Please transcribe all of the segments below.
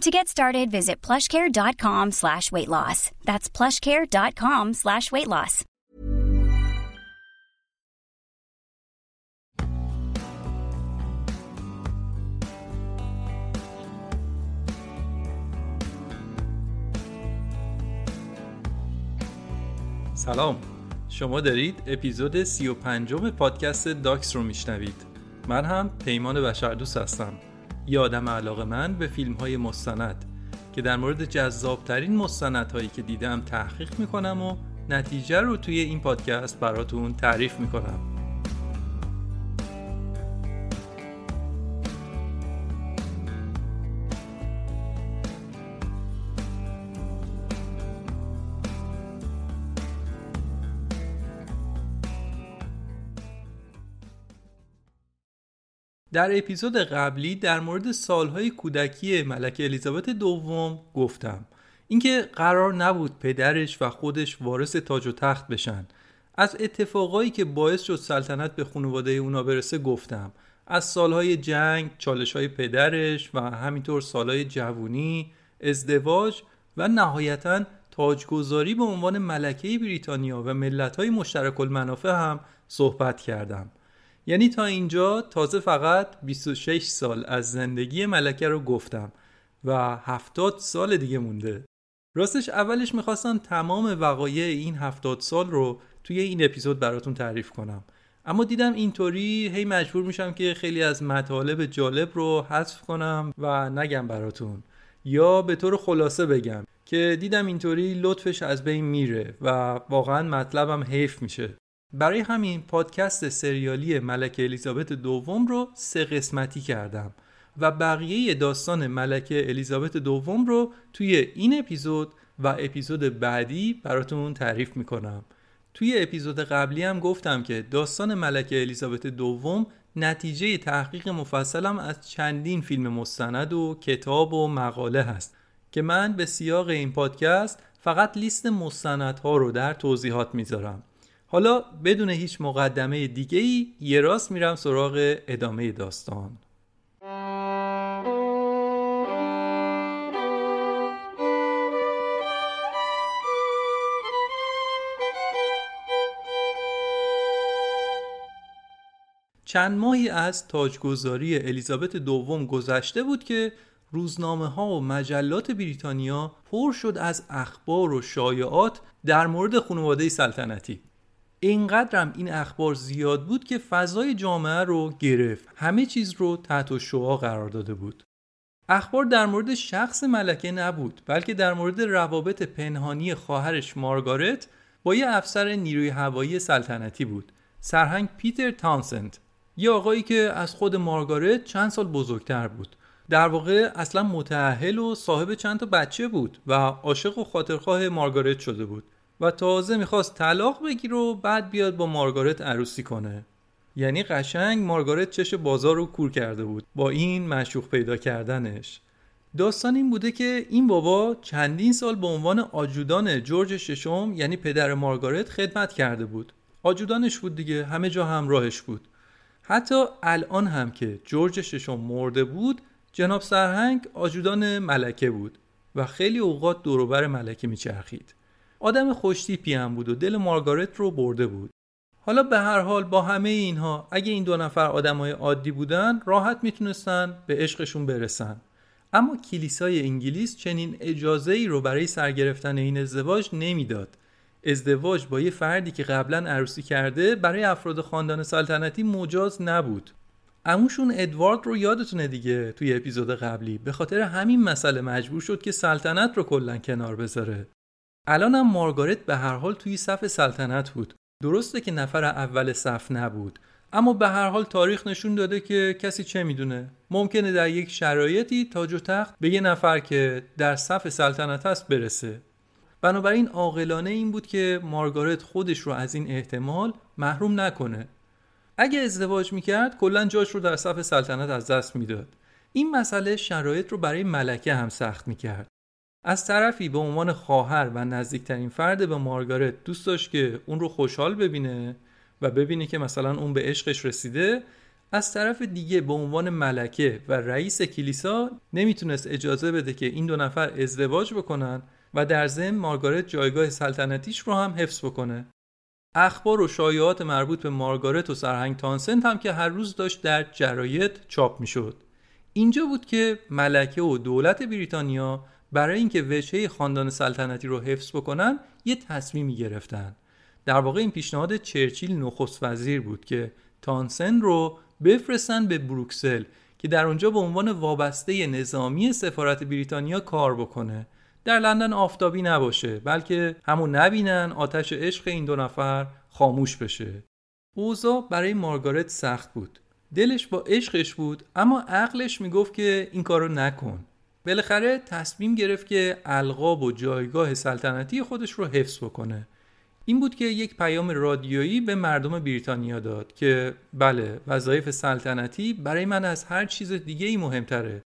To get started, visit plushcare.com slash weight loss. That's plushcare.com slash weight loss. سلام شما دارید اپیزود 35 پادکست داکس رو میشنوید من هم پیمان بشردوست هستم یه آدم علاقه من به فیلم های مستند که در مورد جذابترین مستند هایی که دیدم تحقیق می‌کنم و نتیجه رو توی این پادکست براتون تعریف می‌کنم. در اپیزود قبلی در مورد سالهای کودکی ملکه الیزابت دوم گفتم. اینکه قرار نبود پدرش و خودش وارث تاج و تخت بشن. از اتفاقایی که باعث شد سلطنت به خانواده اونا برسه گفتم. از سالهای جنگ، چالشهای پدرش و همینطور سالهای جوونی، ازدواج و نهایتا تاجگذاری به عنوان ملکه بریتانیا و ملتهای مشترک المنافع هم صحبت کردم. یعنی تا اینجا تازه فقط 26 سال از زندگی ملکه رو گفتم و 70 سال دیگه مونده. راستش اولش می‌خواستم تمام وقایع این 70 سال رو توی این اپیزود براتون تعریف کنم. اما دیدم اینطوری هی مجبور میشم که خیلی از مطالب جالب رو حذف کنم و نگم براتون. یا به طور خلاصه بگم که دیدم اینطوری لطفش از بین میره و واقعا مطلبم حیف میشه. برای همین پادکست سریالی ملکه الیزابت دوم رو سه قسمتی کردم و بقیه داستان ملکه الیزابت دوم رو توی این اپیزود و اپیزود بعدی براتون تعریف می‌کنم. توی اپیزود قبلی هم گفتم که داستان ملکه الیزابت دوم نتیجه تحقیق مفصلم از چندین فیلم مستند و کتاب و مقاله هست که من به سیاق این پادکست فقط لیست مستندها رو در توضیحات می‌ذارم. حالا بدون هیچ مقدمه دیگه ای یه راست میرم سراغ ادامه داستان. چند ماهی از تاجگذاری الیزابت دوم گذشته بود که روزنامه ها و مجلات بریتانیا پر شد از اخبار و شایعات در مورد خانواده سلطنتی. اینقدرم این اخبار زیاد بود که فضای جامعه رو گرفت. همه چیز رو تحت شعا قرار داده بود. اخبار در مورد شخص ملکه نبود بلکه در مورد روابط پنهانی خواهرش مارگارت با یه افسر نیروی هوایی سلطنتی بود. سرهنگ پیتر تانسنت یه آقایی که از خود مارگارت چند سال بزرگتر بود. در واقع اصلا متعهل و صاحب چند تا بچه بود و عاشق و خاطرخواه مارگارت شده بود. و تازه می‌خواست طلاق بگیر و بعد بیاد با مارگارت عروسی کنه. یعنی قشنگ مارگارت چش بازار رو کور کرده بود. با این مشوق پیدا کردنش. داستان این بوده که این بابا چندین سال به عنوان آجودان جورج ششم یعنی پدر مارگارت خدمت کرده بود. آجودانش بود دیگه همه جا همراهش بود. حتی الان هم که جورج ششم مرده بود جناب سرهنگ آجودان ملکه بود و خیلی اوقات دوروبر ملکه میچرخید. آدم خوشتیپی هم بود و دل مارگارت رو برده بود. حالا به هر حال با همه اینها اگه این دو نفر آدمای عادی بودن راحت می‌تونستن به عشقشون برسن. اما کلیسای انگلیس چنین اجازه ای رو برای سرگرفتن این ازدواج نمی‌داد. ازدواج با یه فردی که قبلا عروسی کرده برای افراد خاندان سلطنتی مجاز نبود. اموشون ادوارد رو یادتونه دیگه توی اپیزود قبلی. به خاطر همین مسئله مجبور شد که سلطنت رو کلا کنار بذاره. الانم مارگارت به هر حال توی صف سلطنت بود. درسته که نفر اول صف نبود اما به هر حال تاریخ نشون داده که کسی چه می‌دونه. ممکنه در یک شرایطی تاج و تخت به یه نفر که در صف سلطنت است برسه. بنابراین عاقلانه این بود که مارگارت خودش رو از این احتمال محروم نکنه. اگه ازدواج می‌کرد کلا جاش رو در صف سلطنت از دست می‌داد. این مسئله شرایط رو برای ملکه هم سخت می‌کرد. از طرفی به عنوان خواهر و نزدیکترین فرد به مارگارت دوست داشت که اون رو خوشحال ببینه و ببینه که مثلا اون به عشقش رسیده از طرف دیگه به عنوان ملکه و رئیس کلیسا نمی‌تونست اجازه بده که این دو نفر ازدواج بکنن و در ضمن مارگارت جایگاه سلطنتیش رو هم حفظ بکنه. اخبار و شایعات مربوط به مارگارت و سرهنگ تانسنت هم که هر روز داشت در جراید چاپ می‌شد. اینجا بود که ملکه و دولت بریتانیا برای اینکه وجهه خاندان سلطنتی رو حفظ بکنن یه تصمیمی گرفتن. در واقع این پیشنهاد چرچیل نخست وزیر بود که تانسن رو بفرستن به بروکسل که در اونجا به عنوان وابسته نظامی سفارت بریتانیا کار بکنه. در لندن آفتابی نباشه بلکه همون نبینن آتش عشق این دو نفر خاموش بشه. اوضاع برای مارگارت سخت بود. دلش با عشقش بود اما عقلش می‌گفت که این کارو نکن. بالاخره تصمیم گرفت که القاب و جایگاه سلطنتی خودش رو حفظ بکنه. این بود که یک پیام رادیویی به مردم بریتانیا داد که بله وظایف سلطنتی برای من از هر چیز دیگه ای مهمتره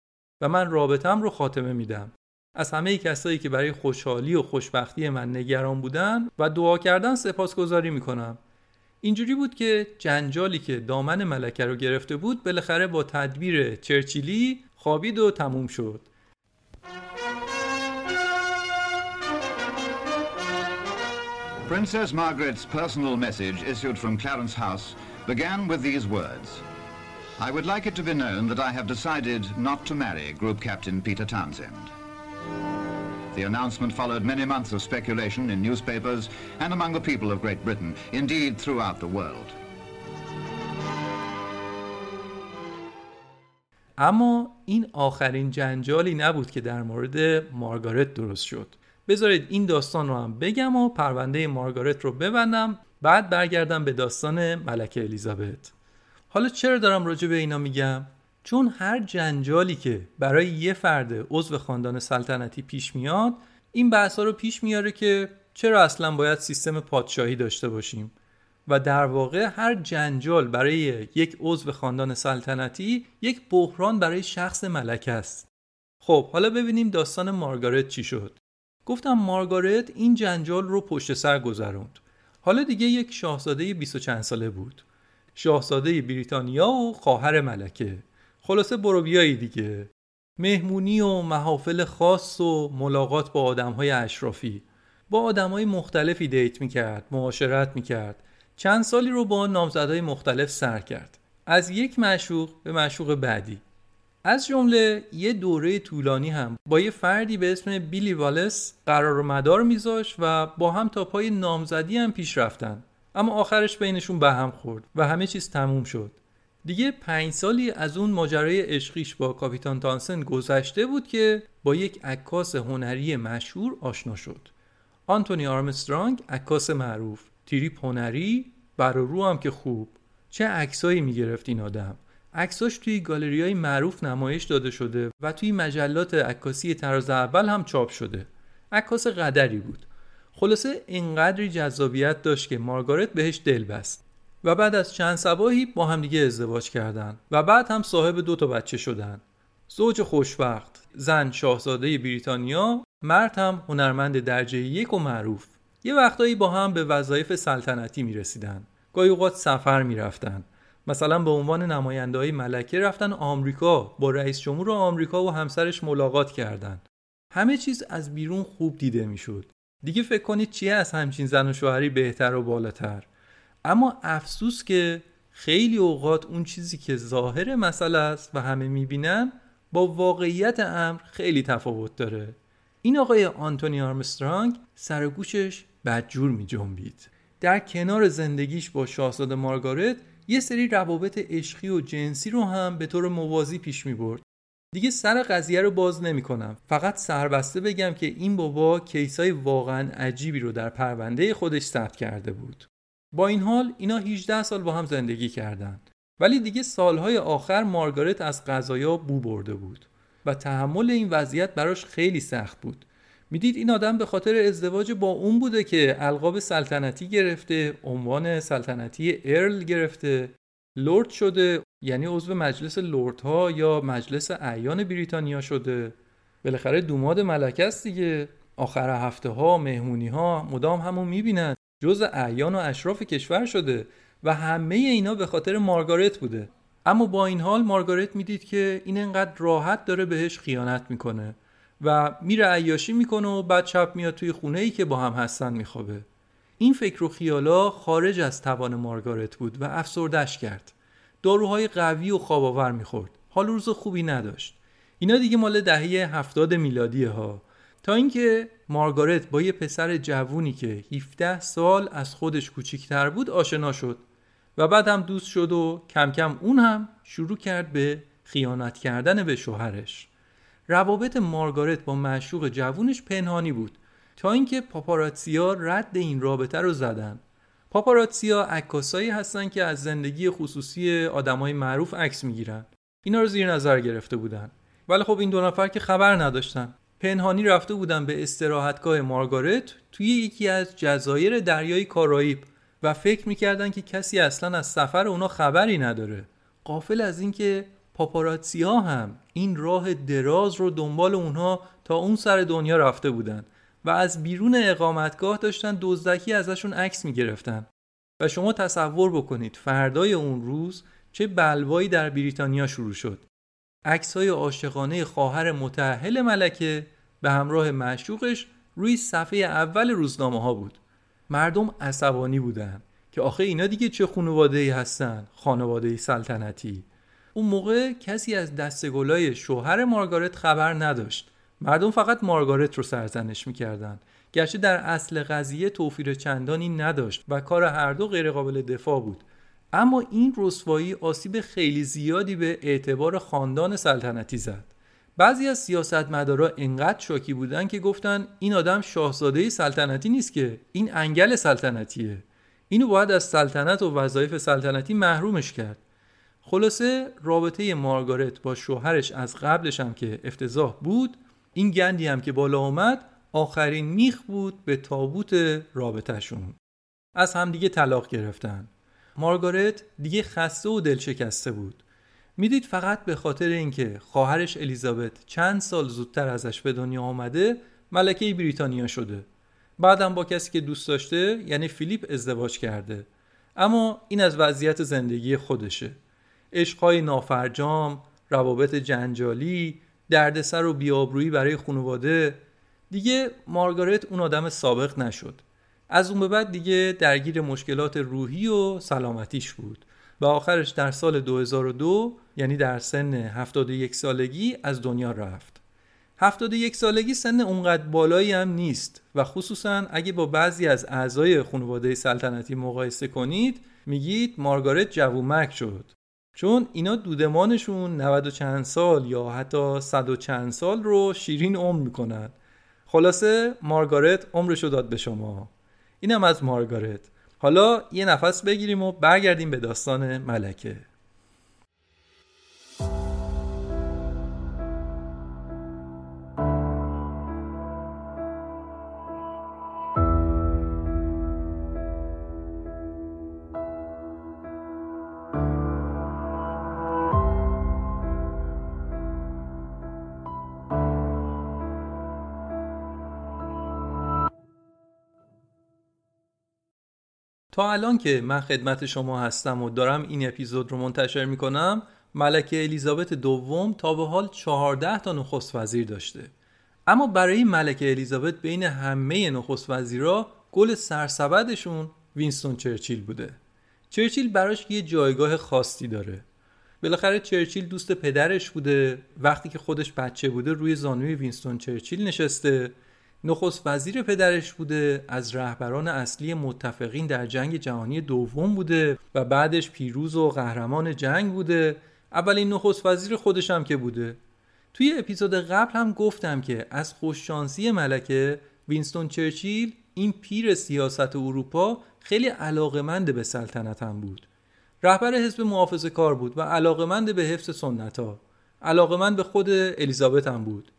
و من رابطم رو خاتمه میدم. از همه کسایی که برای خوشحالی و خوشبختی من نگران بودن و دعا کردن سپاسگزاری می‌کنم. اینجوری بود که جنجالی که دامن ملکه رو گرفته بود بالاخره با تدبیر چرچیلی خوابید و تموم شد. Princess Margaret's personal message issued from Clarence House began with these words. I would like it to be known that I have decided not to marry Group Captain Peter Townsend. The announcement followed many months of speculation in newspapers and among the people of Great Britain, indeed throughout the world. اما این آخرین جنجالی نبود که در مورد مارگارت درست شد. بذارید این داستان رو هم بگم و پرونده مارگارت رو ببندم. بعد برگردم به داستان ملکه الیزابت. حالا چرا دارم راجع به اینا میگم؟ چون هر جنجالی که برای یه فرد عضو خاندان سلطنتی پیش میاد این بحثا رو پیش میاره که چرا اصلا باید سیستم پادشاهی داشته باشیم؟ و در واقع هر جنجال برای یک عضو خاندان سلطنتی یک بحران برای شخص ملکه است. خب حالا ببینیم داستان مارگارت چی شد. گفتم مارگارت این جنجال رو پشت سر گذروند. حالا دیگه یک شاهزاده 20 چند ساله بود. شاهزاده بریتانیا و خواهر ملکه. خلاصه بروبیایی دیگه. مهمونی و محافل خاص و ملاقات با آدمهای اشرافی. با آدمهای مختلفی دیت می‌کرد معاشرت می‌کرد. چند سالی رو با نامزدهای مختلف سر کرد. از یک مشوق به مشوق بعدی. از جمله یه دوره طولانی هم با یه فردی به اسم بیلی والس قرار و مدار میذاش و با هم تا پای نامزدی هم پیش رفتن. اما آخرش بینشون به هم خورد و همه چیز تموم شد. دیگه پنج سالی از اون ماجرای عشقیش با کاپیتان تانسن گذشته بود که با یک عکاس هنری مشهور آشنا شد. آنتونی آرمسترانگ عکاس معروف. تریپ هنری بر رو هم که خوب. چه عکسایی می‌گرفت این آدم؟ عکساش توی گالری های معروف نمایش داده شده و توی مجلات عکاسی تراز اول هم چاپ شده. عکاس قدری بود. خلاصه اینقدری جذابیت داشت که مارگارت بهش دل بست. و بعد از چند سباهی با همدیگه ازدواج کردن و بعد هم صاحب دو تا بچه شدن. زوج خوشبخت زن شاهزاده بریتانیا مرد هم هنرمند درجه یک و معروف. یه وقتایی با هم به وظایف سلطنتی می رسیدن گاهی سفر می رفتن. مثلا به عنوان نماینده های ملکه رفتن آمریکا با رئیس جمهور آمریکا و همسرش ملاقات کردند. همه چیز از بیرون خوب دیده می‌شد. دیگه فکر کنید چیه از همچین زن و شوهری بهتر و بالاتر اما افسوس که خیلی اوقات اون چیزی که ظاهر مسئله است و همه می‌بینن با واقعیت امر خیلی تفاوت داره این آقای آنتونی آرمسترانگ سر گوشش بدجور می جنبید. در کنار زندگیش با شاهزاده مارگارت یه سری روابط عشقی و جنسی رو هم به طور موازی پیش می برد. دیگه سر قضیه رو باز نمی کنم. فقط سربسته بگم که این بابا کیسای واقعا عجیبی رو در پرونده خودش ثبت کرده بود. با این حال اینا 18 سال با هم زندگی کردند. ولی دیگه سالهای آخر مارگارت از قضایا بو برده بود و تحمل این وضعیت براش خیلی سخت بود. می‌دید این آدم به خاطر ازدواج با اون بوده که القاب سلطنتی گرفته عنوان سلطنتی ارل گرفته لورد شده یعنی عضو مجلس لوردها یا مجلس اعیان بریتانیا شده. بالاخره دوماد ملکه است دیگه. آخر هفته ها مهمونی ها مدام همون می‌بینن. جز اعیان و اشراف کشور شده و همه اینا به خاطر مارگارت بوده. اما با این حال مارگارت می‌دید که این انقدر راحت داره بهش خیانت می‌کنه. و میره عیاشی می‌کنه و بعد شب میاد توی خونه ای که با هم هستن میخوابه. این فکر و خیالا خارج از توان مارگارت بود و افسردش کرد. داروهای قوی و خواباور می‌خورد. حال روز خوبی نداشت. اینا دیگه مال دهه هفتاد میلادیه ها. تا اینکه مارگارت با یه پسر جوونی که 17 سال از خودش کوچیکتر بود آشنا شد و بعد هم دوست شد و کم کم اون هم شروع کرد به خیانت کردن به شوهرش. روابط مارگارت با معشوق جوونش پنهانی بود تا اینکه پاپاراتسیا رد این رابطه رو زدن. پاپاراتسیا عکاسایی هستن که از زندگی خصوصی آدمای معروف عکس می‌گیرن. اینا رو زیر نظر گرفته بودن. ولی خب این دو نفر که خبر نداشتن. پنهانی رفته بودن به استراحتگاه مارگارت توی یکی از جزایر دریای کارائیب و فکر می‌کردن که کسی اصلا از سفر اونا خبری نداره. قافل از اینکه پاپاراتسیا هم این راه دراز رو دنبال اونها تا اون سر دنیا رفته بودن و از بیرون اقامتگاه داشتن دزدکی ازشون عکس می‌گرفتن. و شما تصور بکنید فردای اون روز چه بلوایی در بریتانیا شروع شد. عکس های عاشقانه خواهر متأهل ملکه به همراه معشوقش روی صفحه اول روزنامه ها بود. مردم عصبانی بودن که آخه اینا دیگه چه خانواده ای هستن خانواده سلطنتی. اون موقع کسی از دستگلای شوهر مارگارت خبر نداشت. مردم فقط مارگارت رو سرزنش می‌کردن. گرچه در اصل قضیه توفیر چندانی نداشت و کار هر دو غیرقابل دفاع بود. اما این رسوایی آسیب خیلی زیادی به اعتبار خاندان سلطنتی زد. بعضی از سیاستمدارا انقدر شاکی بودن که گفتن این آدم شاهزاده سلطنتی نیست که این انگل سلطنتیه. اینو باید از سلطنت و وظایف سلطنتی محرومش کرد. خلاصه رابطه مارگارت با شوهرش از قبلش هم که افتضاح بود این گندی هم که بالا آمد آخرین میخ بود به تابوت رابطهشون. از همدیگه طلاق گرفتن. مارگارت دیگه خسته و دلشکسته بود. می‌دید فقط به خاطر اینکه خواهرش الیزابت چند سال زودتر ازش به دنیا آمده ملکه بریتانیا شده. بعدم با کسی که دوست داشته یعنی فیلیپ ازدواج کرده. اما این از وضعیت زندگی خودشه. عشقهای نافرجام روابط جنجالی دردسر و بیابرویی برای خانواده. دیگه مارگارت اون آدم سابق نشد. از اون به بعد دیگه درگیر مشکلات روحی و سلامتیش بود. و آخرش در سال 2002 یعنی در سن 71 سالگی از دنیا رفت. 71 سالگی سن اونقدر بالایی هم نیست. و خصوصا اگه با بعضی از اعضای خانواده سلطنتی مقایسه کنید میگید مارگارت جوومک شد. چون اینا دودمانشون 90 و چند سال یا حتی 100 و چند سال رو شیرین عمر می‌کنن. خلاصه مارگارت عمرشو داد به شما. اینم از مارگارت. حالا یه نفس بگیریم و برگردیم به داستان ملکه. الان که من خدمت شما هستم و دارم این اپیزود رو منتشر می‌کنم ملکه الیزابت دوم تا به حال 14 تا نخست وزیر داشته. اما برای ملکه الیزابت بین همه نخست وزیرا گل سرسبدشون وینستون چرچیل بوده. چرچیل براش یه جایگاه خاصی داره. بالاخره چرچیل دوست پدرش بوده. وقتی که خودش بچه بوده روی زانوی وینستون چرچیل نشسته. نخست وزیر پدرش بوده از رهبران اصلی متفقین در جنگ جهانی دوم بوده و بعدش پیروز و قهرمان جنگ بوده. اولین نخست وزیر خودش هم که بوده. توی اپیزود قبل هم گفتم که از خوششانسی ملکه وینستون چرچیل این پیر سیاست اروپا خیلی علاقمند به سلطنت هم بود. رهبر حزب محافظ کار بود و علاقمند به حفظ سنت ها علاقمند به خود الیزابت هم بود.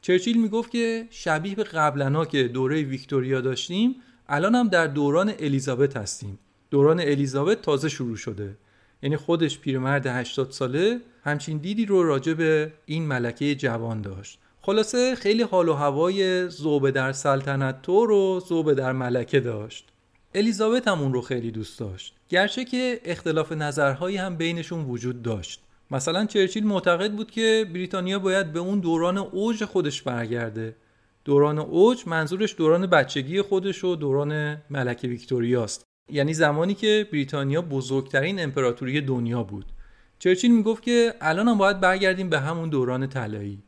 چرچیل می‌گفت که شبیه به قبلنا که دوره ویکتوریا داشتیم الان هم در دوران الیزابت هستیم. دوران الیزابت تازه شروع شده. یعنی خودش پیرمرد 80 ساله همچین دیدی رو راجع به این ملکه جوان داشت. خلاصه خیلی حال و هوای زوبه در سلطنت تو رو زوبه در ملکه داشت. الیزابت هم اون رو خیلی دوست داشت. گرچه که اختلاف نظرهایی هم بینشون وجود داشت. مثلا چرچیل معتقد بود که بریتانیا باید به اون دوران اوج خودش برگرده. دوران اوج منظورش دوران بچگی خودش و دوران ملکه ویکتوریاست یعنی زمانی که بریتانیا بزرگترین امپراتوری دنیا بود. چرچیل می‌گفت که الان هم باید برگردیم به همون دوران طلایی.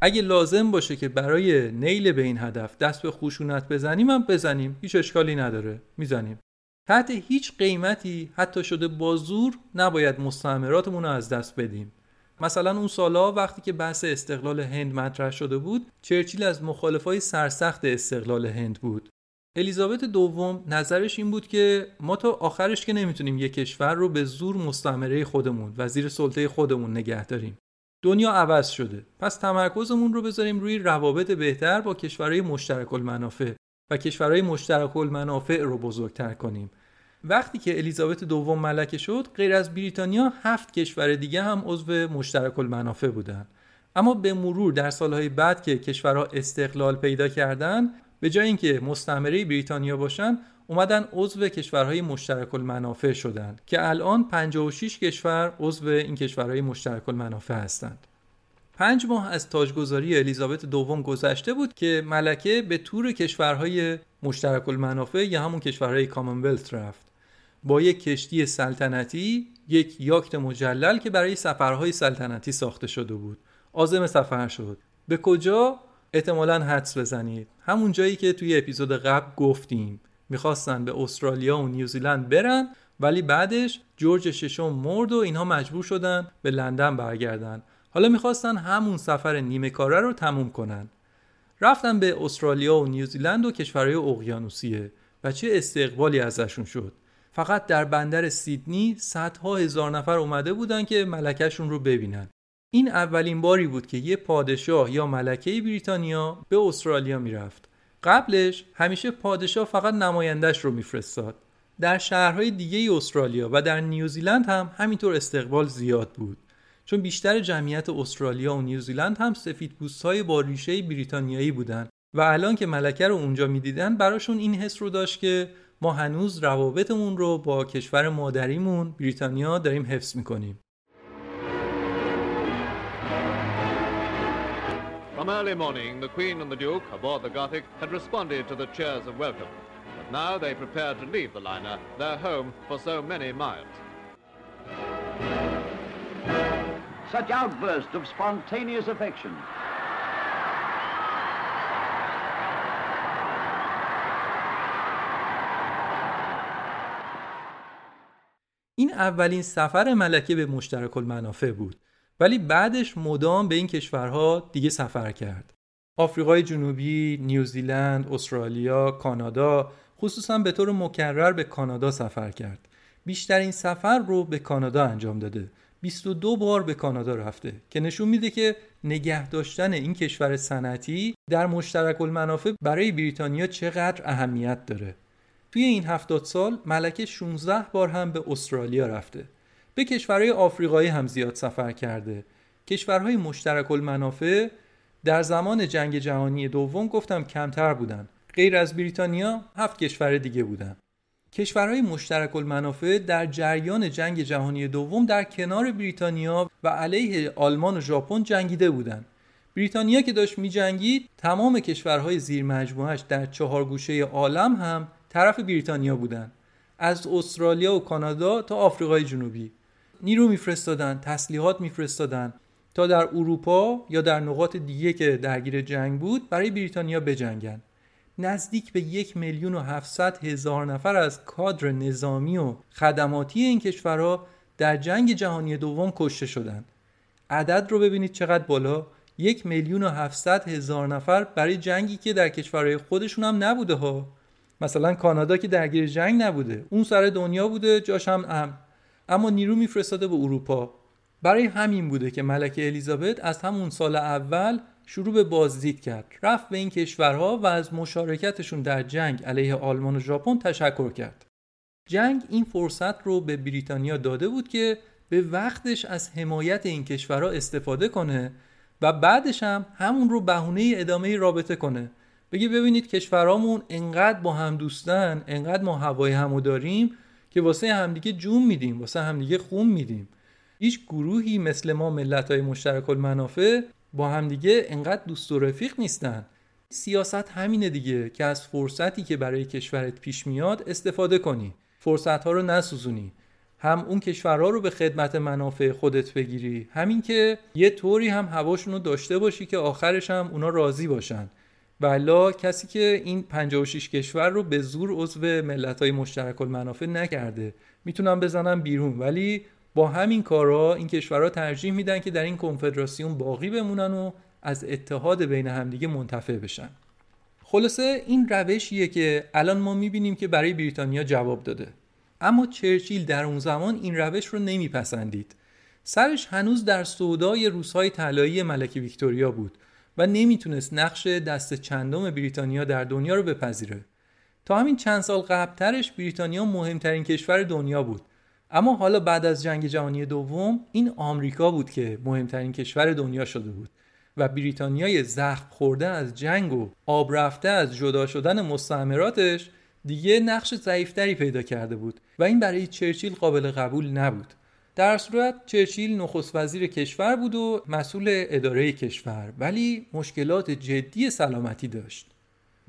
اگه لازم باشه که برای نیل به این هدف دست به خشونت بزنیم هم بزنیم. هیچ اشکالی نداره. می‌زنیم. تحت هیچ قیمتی حتی شده با زور نباید مستعمراتمون رو از دست بدیم. مثلا اون سالا وقتی که بحث استقلال هند مطرح شده بود چرچیل از مخالفای سرسخت استقلال هند بود. الیزابت دوم نظرش این بود که ما تا آخرش که نمی‌تونیم یک کشور رو به زور مستعمره خودمون وزیر سلطه خودمون نگه داریم. دنیا عوض شده. پس تمرکزمون رو بذاریم روی روابط بهتر با کشورهای مشترک المنافع و کشورهای مشترک المنافع رو بزرگتر کنیم. وقتی که الیزابت دوم ملکه شد غیر از بریتانیا هفت کشور دیگه هم عضو مشترک المنافع بودن. اما به مرور در سالهای بعد که کشورها استقلال پیدا کردن به جای اینکه مستعمره بریتانیا باشن اومدن عضو کشورهای مشترک المنافع شدند که الان 56 کشور عضو این کشورهای مشترک المنافع هستند. پنج ماه از تاجگذاری الیزابت دوم گذشته بود که ملکه به تور کشورهای مشترک المنافع یا همون کشورهای کامنولت رفت. با یک کشتی سلطنتی یک یاکت مجلل که برای سفرهای سلطنتی ساخته شده بود. عازم سفر شد. به کجا؟ احتمالا حدس بزنید. همون جایی که توی اپیزود قبل گفتیم. می‌خواستن به استرالیا و نیوزیلند برن ولی بعدش جورج ششم مرد و اینها مجبور شدن به لندن برگردن. حالا می‌خواستن همون سفر نیمه کاره رو تموم کنن. رفتن به استرالیا و نیوزیلند و کشورهای اقیانوسیه و چه استقبالی ازشون شد. فقط در بندر سیدنی صدها هزار نفر اومده بودن که ملکهشون رو ببینن. این اولین باری بود که یه پادشاه یا ملکه بریتانیا به استرالیا می‌رفت. قبلش همیشه پادشاه فقط نمایندش رو میفرستاد. در شهرهای دیگه استرالیا و در نیوزیلند هم همینطور استقبال زیاد بود. چون بیشتر جمعیت استرالیا و نیوزیلند هم سفید های با ریشه بریتانیایی بودن و الان که ملکه رو اونجا می‌دیدن براشون این حس رو داشت که ما هنوز روابطمون رو با کشور مادریمون بریتانیا داریم حفظ می‌کنیم From early morning, the Queen and the Duke, aboard the Gothic, had responded to the cheers of welcome. But now they prepared to leave the liner, their home for so many miles. Such outbursts of spontaneous affection. این اولین سفر ملکه به مشترک المنافع بود ولی بعدش مدام به این کشورها دیگه سفر کرد. آفریقای جنوبی، نیوزیلند، استرالیا، کانادا خصوصا به طور مکرر به کانادا سفر کرد. بیشترین سفر رو به کانادا انجام داده. 22 بار به کانادا رفته که نشون میده که نگه داشتن این کشور صنعتی در مشترک المنافع برای بریتانیا چقدر اهمیت داره. توی این هفتاد سال ملکه 16 بار هم به استرالیا رفته. به کشورهای آفریقایی هم زیاد سفر کرده. کشورهای مشترک المنافع در زمان جنگ جهانی دوم گفتم کمتر بودن. غیر از بریتانیا هفت کشور دیگه بودن. کشورهای مشترک المنافع در جریان جنگ جهانی دوم در کنار بریتانیا و علیه آلمان و ژاپن جنگیده بودند. بریتانیا که داشت میجنگید تمام کشورهای زیر در چهار گوشه عالم هم طرف بریتانیا بودند. از استرالیا و کانادا تا آفریقای جنوبی نیرو میفرستادن تسلیحات میفرستادن تا در اروپا یا در نقاط دیگه که درگیر جنگ بود برای بریتانیا بجنگن نزدیک به یک میلیون و هفتصد هزار نفر از کادر نظامی و خدماتی این کشورها در جنگ جهانی دوم کشته شدند. عدد رو ببینید چقدر بالا. یک میلیون و هفتصد هزار نفر برای جنگی که در کشورهای خودشون هم نبوده ها. مثلا کانادا که درگیر جنگ نبوده. اون سر دنیا بوده جاش هم ام اما نیرو میفرستاده به اروپا. برای همین بوده که ملکه الیزابت از همون سال اول شروع به بازدید کرد. رفت به این کشورها و از مشارکتشون در جنگ علیه آلمان و ژاپن تشکر کرد. جنگ این فرصت رو به بریتانیا داده بود که به وقتش از حمایت این کشورها استفاده کنه و بعدش هم همون رو بهونه ادامه رابطه کنه. بگی ببینید کشورامون انقدر با هم دوستن انقدر ما هوای همو داریم که واسه همدیگه جون میدیم واسه همدیگه خون میدیم. هیچ گروهی مثل ما ملت های مشترک المنافع با همدیگه انقدر دوست و رفیق نیستن. سیاست همینه دیگه که از فرصتی که برای کشورت پیش میاد استفاده کنی. فرصت ها رو نسوزونی. هم اون کشورها رو به خدمت منافع خودت بگیری. همین که یه طوری هم هواشون رو داشته باشی که آخرش هم اونا راضی باشن. بلا کسی که این 56 کشور رو به زور عضو ملت های مشترک المنافع نکرده. می‌تونم بزنم بیرون. ولی با همین کارا این کشورها ترجیح میدن که در این کنفدراسیون باقی بمونن و از اتحاد بین همدیگه منتفع بشن. خلاصه این روشیه که الان ما می‌بینیم که برای بریتانیا جواب داده. اما چرچیل در اون زمان این روش رو نمیپسندید. سرش هنوز در سودای روسهای طلایی ملکه ویکتوریا بود و نمی‌تونست نقش دست چندم بریتانیا در دنیا رو بپذیره. تا همین چند سال قبلترش بریتانیا مهمترین کشور دنیا بود. اما حالا بعد از جنگ جهانی دوم این آمریکا بود که مهمترین کشور دنیا شده بود و بریتانیای زخم خورده از جنگ و آب رفته از جدا شدن مستعمراتش دیگه نقش ضعیفتری پیدا کرده بود و این برای چرچیل قابل قبول نبود. در صورت چرچیل نخست وزیر کشور بود و مسئول اداره کشور ولی مشکلات جدی سلامتی داشت.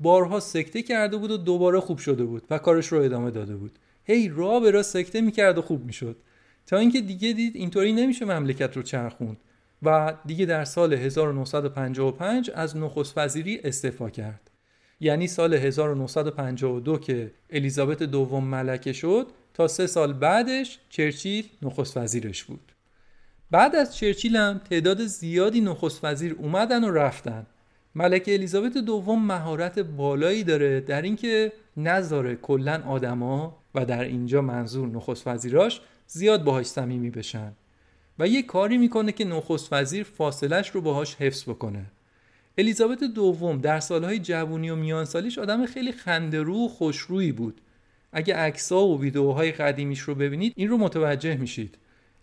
بارها سکته کرده بود و دوباره خوب شده بود و کارش رو ادامه داده بود. هی را به را سکته می‌کرد و خوب می‌شد. تا اینکه دیگه دید اینطوری نمیشه مملکت رو چرخوند. و دیگه در سال 1955 از نخست وزیری استعفا کرد. یعنی سال 1952 که الیزابت دوم ملکه شد تا سه سال بعدش چرچیل نخست وزیرش بود. بعد از چرچیل هم تعداد زیادی نخست وزیر اومدن و رفتن. ملکه الیزابت دوم مهارت بالایی داره در اینکه نذاره کلا آدما و در اینجا منظور نخست وزیراش زیاد باهاش صمیمی بشن. و یه کاری می‌کنه که نخست وزیر فاصلش رو باهاش حفظ بکنه. الیزابت دوم در سالهای جوونی و میانسالیش آدم خیلی خندرو و خوشرویی بود. اگه عکس‌ها و ویدیوهای قدیمیش رو ببینید این رو متوجه میشید.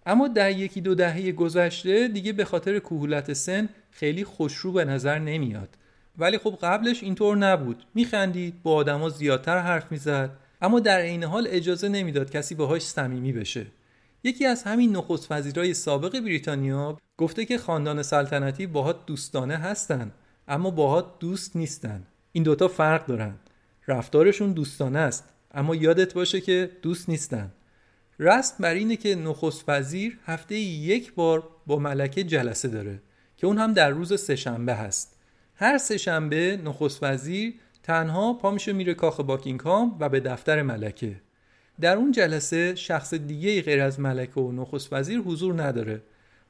اما در یکی دو دهه گذشته دیگه به خاطر کهولت سن خیلی خوشرو به نظر نمیاد. ولی خب قبلش اینطور نبود. میخندید با آدما زیادتر حرف می‌زد. اما در عین حال اجازه نمی‌داد کسی باهاش صمیمی بشه. یکی از همین نخست وزیرای سابق بریتانیا گفته که خاندان سلطنتی باهات دوستانه هستن اما باهات دوست نیستن. این دوتا فرق دارن. رفتارشون دوستانه است اما یادت باشه که دوست نیستن. رسم بر اینه که نخست وزیر هفته یک بار با ملکه جلسه داره که اون هم در روز سهشنبه هست. هر سهشنبه نخست وزیر تنها پا میره کاخ باکینگهام و به دفتر ملکه. در اون جلسه شخص دیگه غیر از ملکه و نخست وزیر حضور نداره.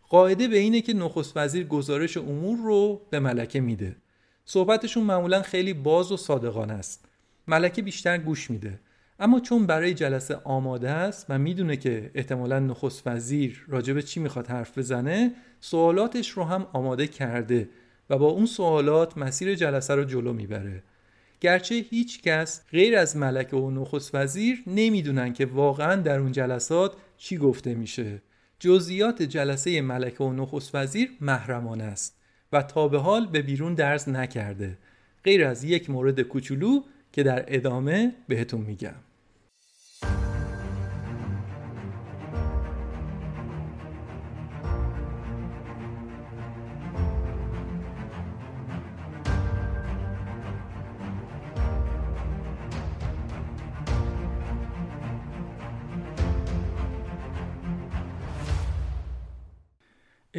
قاعده به اینه که نخست وزیر گزارش امور رو به ملکه میده. صحبتشون معمولا خیلی باز و صادقانه است. ملکه بیشتر گوش میده. اما چون برای جلسه آماده است و می‌دونه که احتمالا نخست وزیر راجب چی می‌خواد حرف بزنه سوالاتش رو هم آماده کرده و با اون سوالات مسیر جلسه رو جلو می‌بره. گرچه هیچ کس غیر از ملکه و نخست وزیر نمی‌دونن که واقعا در اون جلسات چی گفته میشه. جزئیات جلسه ملکه و نخست وزیر محرمانه است و تا به حال به بیرون درز نکرده. غیر از یک مورد کوچولو که در ادامه بهتون میگم.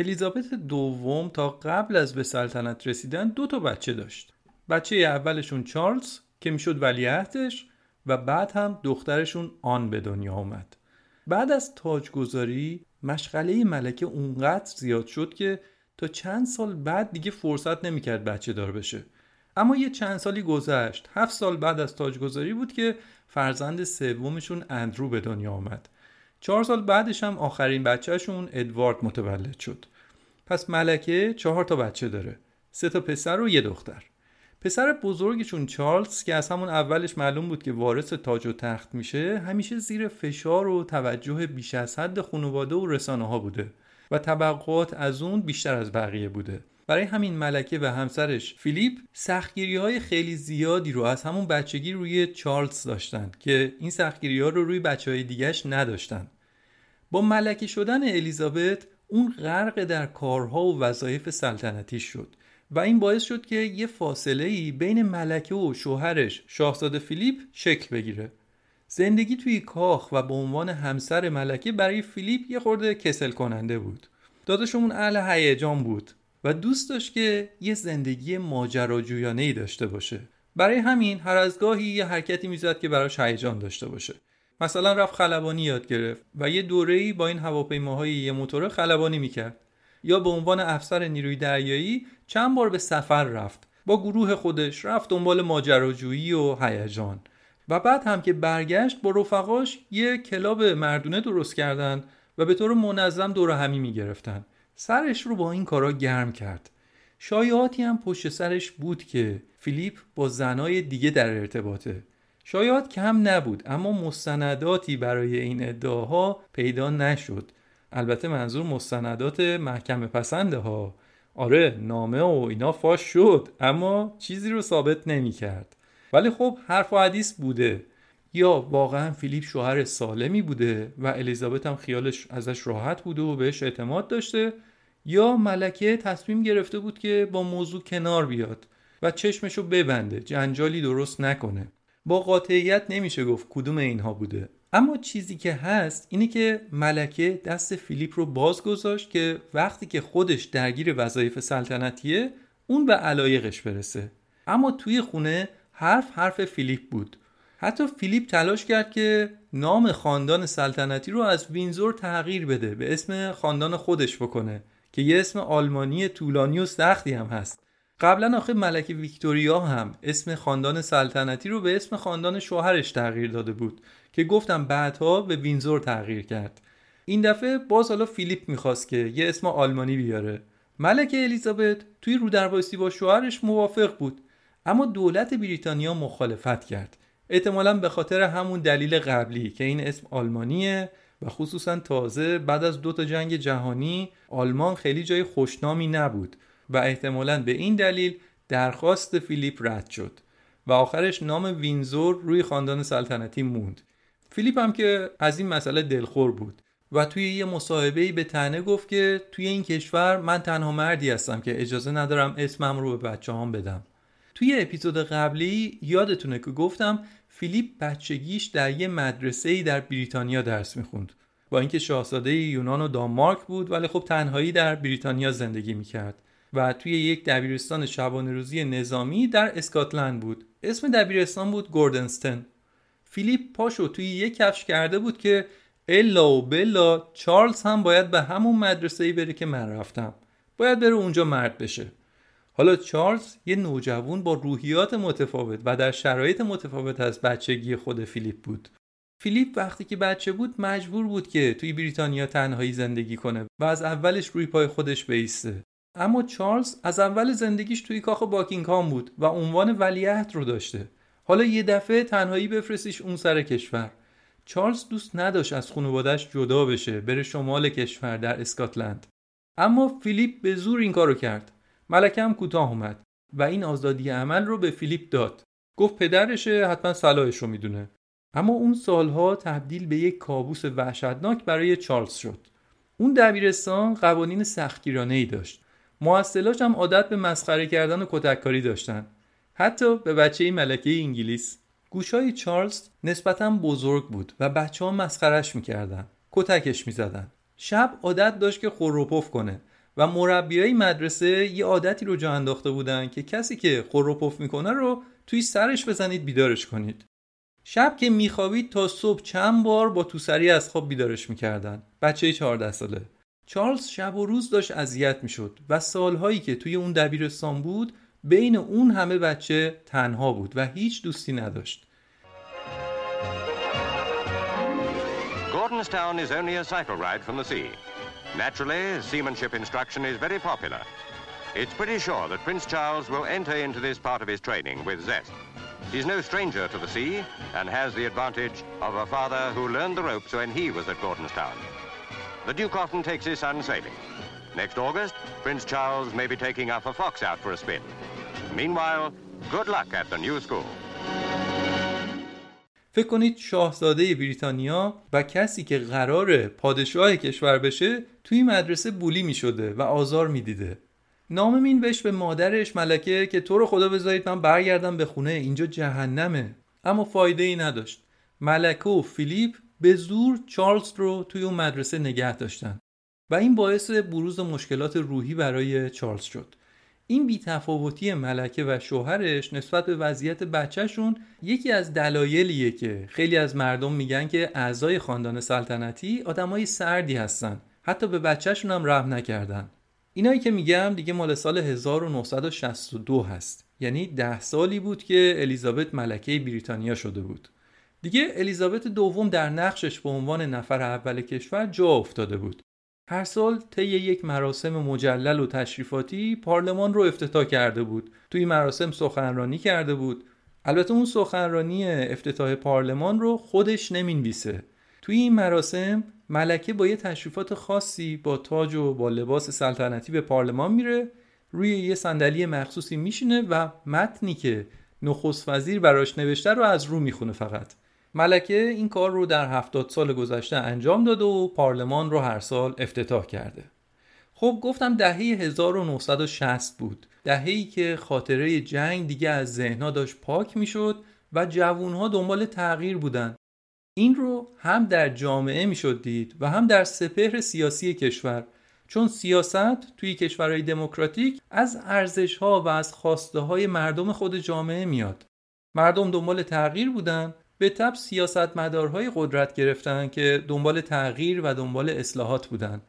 الیزابت دوم تا قبل از به سلطنت رسیدن دو تا بچه داشت. بچه اولشون چارلز که می‌شد ولیعهدش و بعد هم دخترشون آن به دنیا آمد بعد از تاجگذاری مشغله ملکه اونقدر زیاد شد که تا چند سال بعد دیگه فرصت نمی‌کرد بچه دار بشه. اما یه چند سالی گذشت. هفت سال بعد از تاجگذاری بود که فرزند سومشون اندرو به دنیا آمد. چهار سال بعدش هم آخرین بچهشون ادوارد متولد شد. پس ملکه چهار تا بچه داره. سه تا پسر و یه دختر. پسر بزرگشون چارلز که از همون اولش معلوم بود که وارث تاج و تخت میشه همیشه زیر فشار و توجه بیش از حد خانواده و رسانه ها بوده و طبقات از اون بیشتر از بقیه بوده. برای همین ملکه و همسرش فیلیپ سختگیری های خیلی زیادی رو از همون بچگی روی چارلز داشتن که این سختگیری ها رو روی بچه های دیگهش نداشتن. با ملکه شدن الیزابت اون غرق در کارها و وظایف سلطنتی شد و این باعث شد که یه فاصله ای بین ملکه و شوهرش شاهزاده فیلیپ شکل بگیره. زندگی توی کاخ و به عنوان همسر ملکه برای فیلیپ یه خورده کسل کننده بود. داداشمون اهل هیجان بود و دوست داشت که یه زندگی ماجراجویانه ای داشته باشه. برای همین هر از گاهی یه حرکتی می‌زد که براش هیجان داشته باشه. مثلا رفت خلبانی یاد گرفت و یه دوره‌ای با این هواپیماهای یه موتوره خلبانی می‌کرد. یا به عنوان افسر نیروی دریایی چند بار به سفر رفت. با گروه خودش رفت دنبال ماجراجویی و هیجان. و بعد هم که برگشت با رفقاش یه کلاب مردونه درست کردن و به طور منظم دور همی می‌گرفتن. سرش رو با این کارا گرم کرد. شایعاتی هم پشت سرش بود که فیلیپ با زنای دیگه در ارتباطه. شایعات کم نبود اما مستنداتی برای این ادعاها پیدا نشد. البته منظور مستندات محکمه پسنده ها. آره نامه و اینا فاش شد اما چیزی رو ثابت نمی کرد. ولی خب حرف و حدیث بوده. یا واقعا فیلیپ شوهر سالمی بوده و الیزابت هم خیالش ازش راحت بوده و بهش اعتماد داشته یا ملکه تصمیم گرفته بود که با موضوع کنار بیاد و چشمشو ببنده جنجالی درست نکنه. با قاطعیت نمیشه گفت کدوم اینها بوده. اما چیزی که هست اینه که ملکه دست فیلیپ رو باز گذاشت که وقتی که خودش درگیر وظایف سلطنتیه اون به علایقش برسه. اما توی خونه حرف حرف فیلیپ بود. حتی فیلیپ تلاش کرد که نام خاندان سلطنتی رو از وینزور تغییر بده به اسم خاندان خودش بکنه که یه اسم آلمانی طولانی و سختی هم هست. قبلا آخه ملکه ویکتوریا هم اسم خاندان سلطنتی رو به اسم خاندان شوهرش تغییر داده بود که گفتم بعدها به وینزور تغییر کرد. این دفعه باز حالا فیلیپ می‌خواست که یه اسم آلمانی بیاره. ملکه الیزابت توی رودربایستی با شوهرش موافق بود اما دولت بریتانیا مخالفت کرد. احتمالا به خاطر همون دلیل قبلی که این اسم آلمانیه و خصوصا تازه بعد از دو تا جنگ جهانی آلمان خیلی جای خوشنامی نبود. و احتمالا به این دلیل درخواست فیلیپ رد شد و آخرش نام وینزور روی خاندان سلطنتی موند. فیلیپ هم که از این مسئله دلخور بود و توی یه مصاحبه‌ای به طعنه گفت که توی این کشور من تنها مردی هستم که اجازه ندارم اسمم رو به بچه‌هام بدم. توی اپیزود قبلی یادتونه که گفتم فیلیپ بچگیش در یه مدرسه در بریتانیا درس می‌خوند. با اینکه شاهزاده یونان و دانمارک بود ولی خب تنهایی در بریتانیا زندگی می‌کرد. و توی یک دبیرستان شبانه روزی نظامی در اسکاتلند بود. اسم دبیرستان بود گوردنستن. فیلیپ پاشو توی یک کفش کرده بود که الا و بلا چارلز هم باید به همون مدرسه ای بره که من رفتم. باید بره اونجا مرد بشه. حالا چارلز یه نوجوان با روحیات متفاوت و در شرایط متفاوت از بچگی خود فیلیپ بود. فیلیپ وقتی که بچه بود مجبور بود که توی بریتانیا تنهایی زندگی کنه و از اولش روی پای خودش بیسته. اما چارلز از اول زندگیش توی کاخ باکینگهام بود و عنوان ولیعهد رو داشته. حالا یه دفعه تنهایی بفرستیش اون سر کشور. چارلز دوست نداشت از خانوادهش جدا بشه بره شمال کشور در اسکاتلند. اما فیلیپ به زور این کارو کرد. ملکه هم کوتاه اومد و این آزادی عمل رو به فیلیپ داد. گفت پدرشه حتما صلاحش رو می‌دونه. اما اون سالها تبدیل به یک کابوس وحشتناک برای چارلز شد. اون دبیرستان قوانین سختگیرانه ای داشت. معسلاش هم عادت به مسخره کردن و کتککاری داشتن. حتی به بچه ملکه انگلیس. گوشای چارلز نسبتا بزرگ بود و بچه ها مسخرش می‌کردن. کتکش می‌زدن. شب عادت داشت که خوروپف کنه و مربیای مدرسه یه عادتی رو جا انداخته بودن که کسی که خور می‌کنه رو توی سرش بزنید بیدارش کنید. شب که میخوابید تا صبح چند بار با توسری از خواب بیدارش می‌کردن. بچه 14 ساله. چارلز شب و روز داشت اذیت می‌شد و سالهایی که توی اون دبیرستان بود بین اون همه بچه تنها بود و هیچ دوستی نداشت Gordonstown is only a cycle ride from the sea. Naturally, seamanship instruction is very popular. It's pretty sure that Prince Charles will enter into this part of his training with zest. He's no stranger to the sea and has the advantage of a father who learned the ropes when he was at Gordonstown. The Duke often takes his son sailing. Next August, Prince Charles may be taking Alpha Fox out for a spin. Meanwhile, good luck at the new school. فکر کنید شاهزاده بریتانیا و کسی که قرار پادشاه کشور بشه توی مدرسه بولی می شده و آزار می دیده. نامه مینوشت به مادرش ملکه که تو رو خدا بذارید من برگردم به خونه اینجا جهنمه اما فایده ای نداشت ملکه و فیلیپ به زور چارلز رو توی اون مدرسه نگه داشتن و این باعث بروز مشکلات روحی برای چارلز شد. این بیتفاوتی ملکه و شوهرش نسبت به وضعیت بچهشون یکی از دلایلیه که خیلی از مردم میگن که اعضای خاندان سلطنتی آدمای سردی هستن. حتی به بچهشون هم رحم نکردن. اینایی که میگم دیگه مال سال 1962 هست. یعنی ده سالی بود که الیزابت ملکه بریتانیا شده بود. دیگه الیزابت دوم در نقشش به عنوان نفر اول کشور جا افتاده بود. هر سال طی یک مراسم مجلل و تشریفاتی پارلمان رو افتتاح کرده بود. توی مراسم سخنرانی کرده بود. البته اون سخنرانی افتتاح پارلمان رو خودش نمی‌نویسه. توی این مراسم ملکه با یه تشریفات خاصی با تاج و با لباس سلطنتی به پارلمان میره روی یه صندلی مخصوصی میشینه و متنی که نخست وزیر براش نوشته رو از رو می‌خونه فقط. ملکه این کار رو در هفتاد سال گذشته انجام داده و پارلمان رو هر سال افتتاح کرده. خب گفتم دهه 1960 بود. دهه‌ای که خاطره جنگ دیگه از ذهنها داشت پاک می‌شد و جوونها دنبال تغییر بودن. این رو هم در جامعه می‌شد دید و هم در سپهر سیاسی کشور. چون سیاست توی کشورهای دموکراتیک از ارزش ها و از خواسته های مردم خود جامعه میاد. مردم دنبال تغییر بودن به تب سیاستمدارهای قدرت گرفتن که دنبال تغییر و دنبال اصلاحات بودن.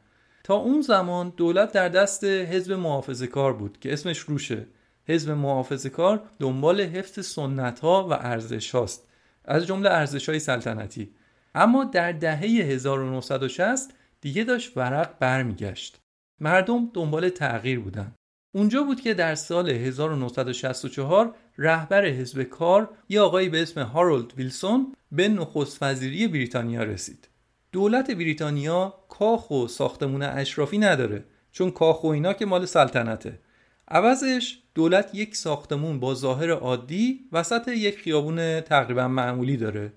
تا اون زمان دولت در دست حزب محافظه کار بود که اسمش روشه. حزب محافظه کار دنبال حفظ سنت ها و ارزش هاست از جمله ارزش های سلطنتی. اما در دهه 1960 دیگه داشت ورق برمیگشت. مردم دنبال تغییر بودن. اونجا بود که در سال 1964 رهبر حزب کار یه آقایی به اسم هارولد ویلسون به نخست وزیری بریتانیا رسید. دولت بریتانیا کاخ و ساختمون اشرافی نداره چون کاخ و اینا که مال سلطنته. عوضش دولت یک ساختمون با ظاهر عادی وسط یک خیابون تقریبا معمولی داره.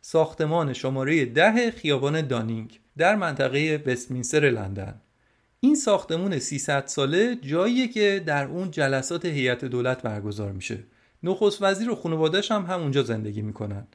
ساختمان شماره ده خیابان دانینگ در منطقه وستمینستر لندن. این ساختمون 300 ساله جاییه که در اون جلسات هیئت دولت برگزار میشه. نخست وزیر و خانواده‌اش هم همونجا زندگی می‌کنن.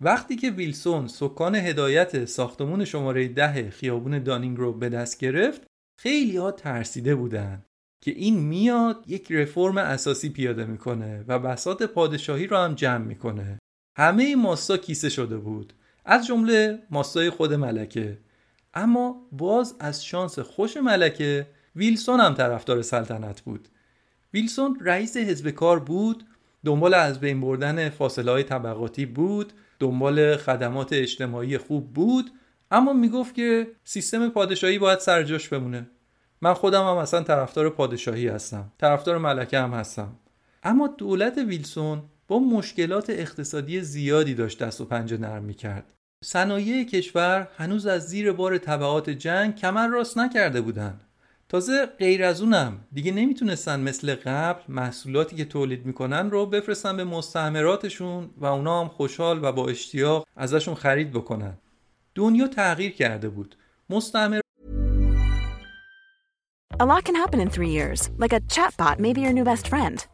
وقتی که ویلسون سکان هدایت ساختمون شماره ده خیابون دانینگ رو به دست گرفت خیلی ها ترسیده بودن که این میاد یک رفرم اساسی پیاده می‌کنه و بساط پادشاهی رو هم جمع می‌کنه. همه ماستا کیسه شده بود. از جمله ماستای خود ملکه. اما باز از شانس خوش ملکه ویلسون هم طرفدار سلطنت بود. ویلسون رئیس حزب کار بود دنبال از بین بردن فاصله های طبقاتی بود دنبال خدمات اجتماعی خوب بود اما می‌گفت که سیستم پادشاهی باید سر جاش بمونه. من خودم هم اصلا طرفدار پادشاهی هستم طرفدار ملکه هم هستم. اما دولت ویلسون با مشکلات اقتصادی زیادی داشت دست و پنجه نرم می‌کرد. صنایع کشور هنوز از زیر بار طبعات جنگ کمر راست نکرده بودن تازه غیر از اونم. دیگه نمی‌تونستن مثل قبل محصولاتی که تولید می‌کنن رو بفرستن به مستعمراتشون و اونا هم خوشحال و با اشتیاق ازشون خرید بکنن. دنیا تغییر کرده بود. مستعمر A lot can happen in three years, like a chatbot may be your new best friend.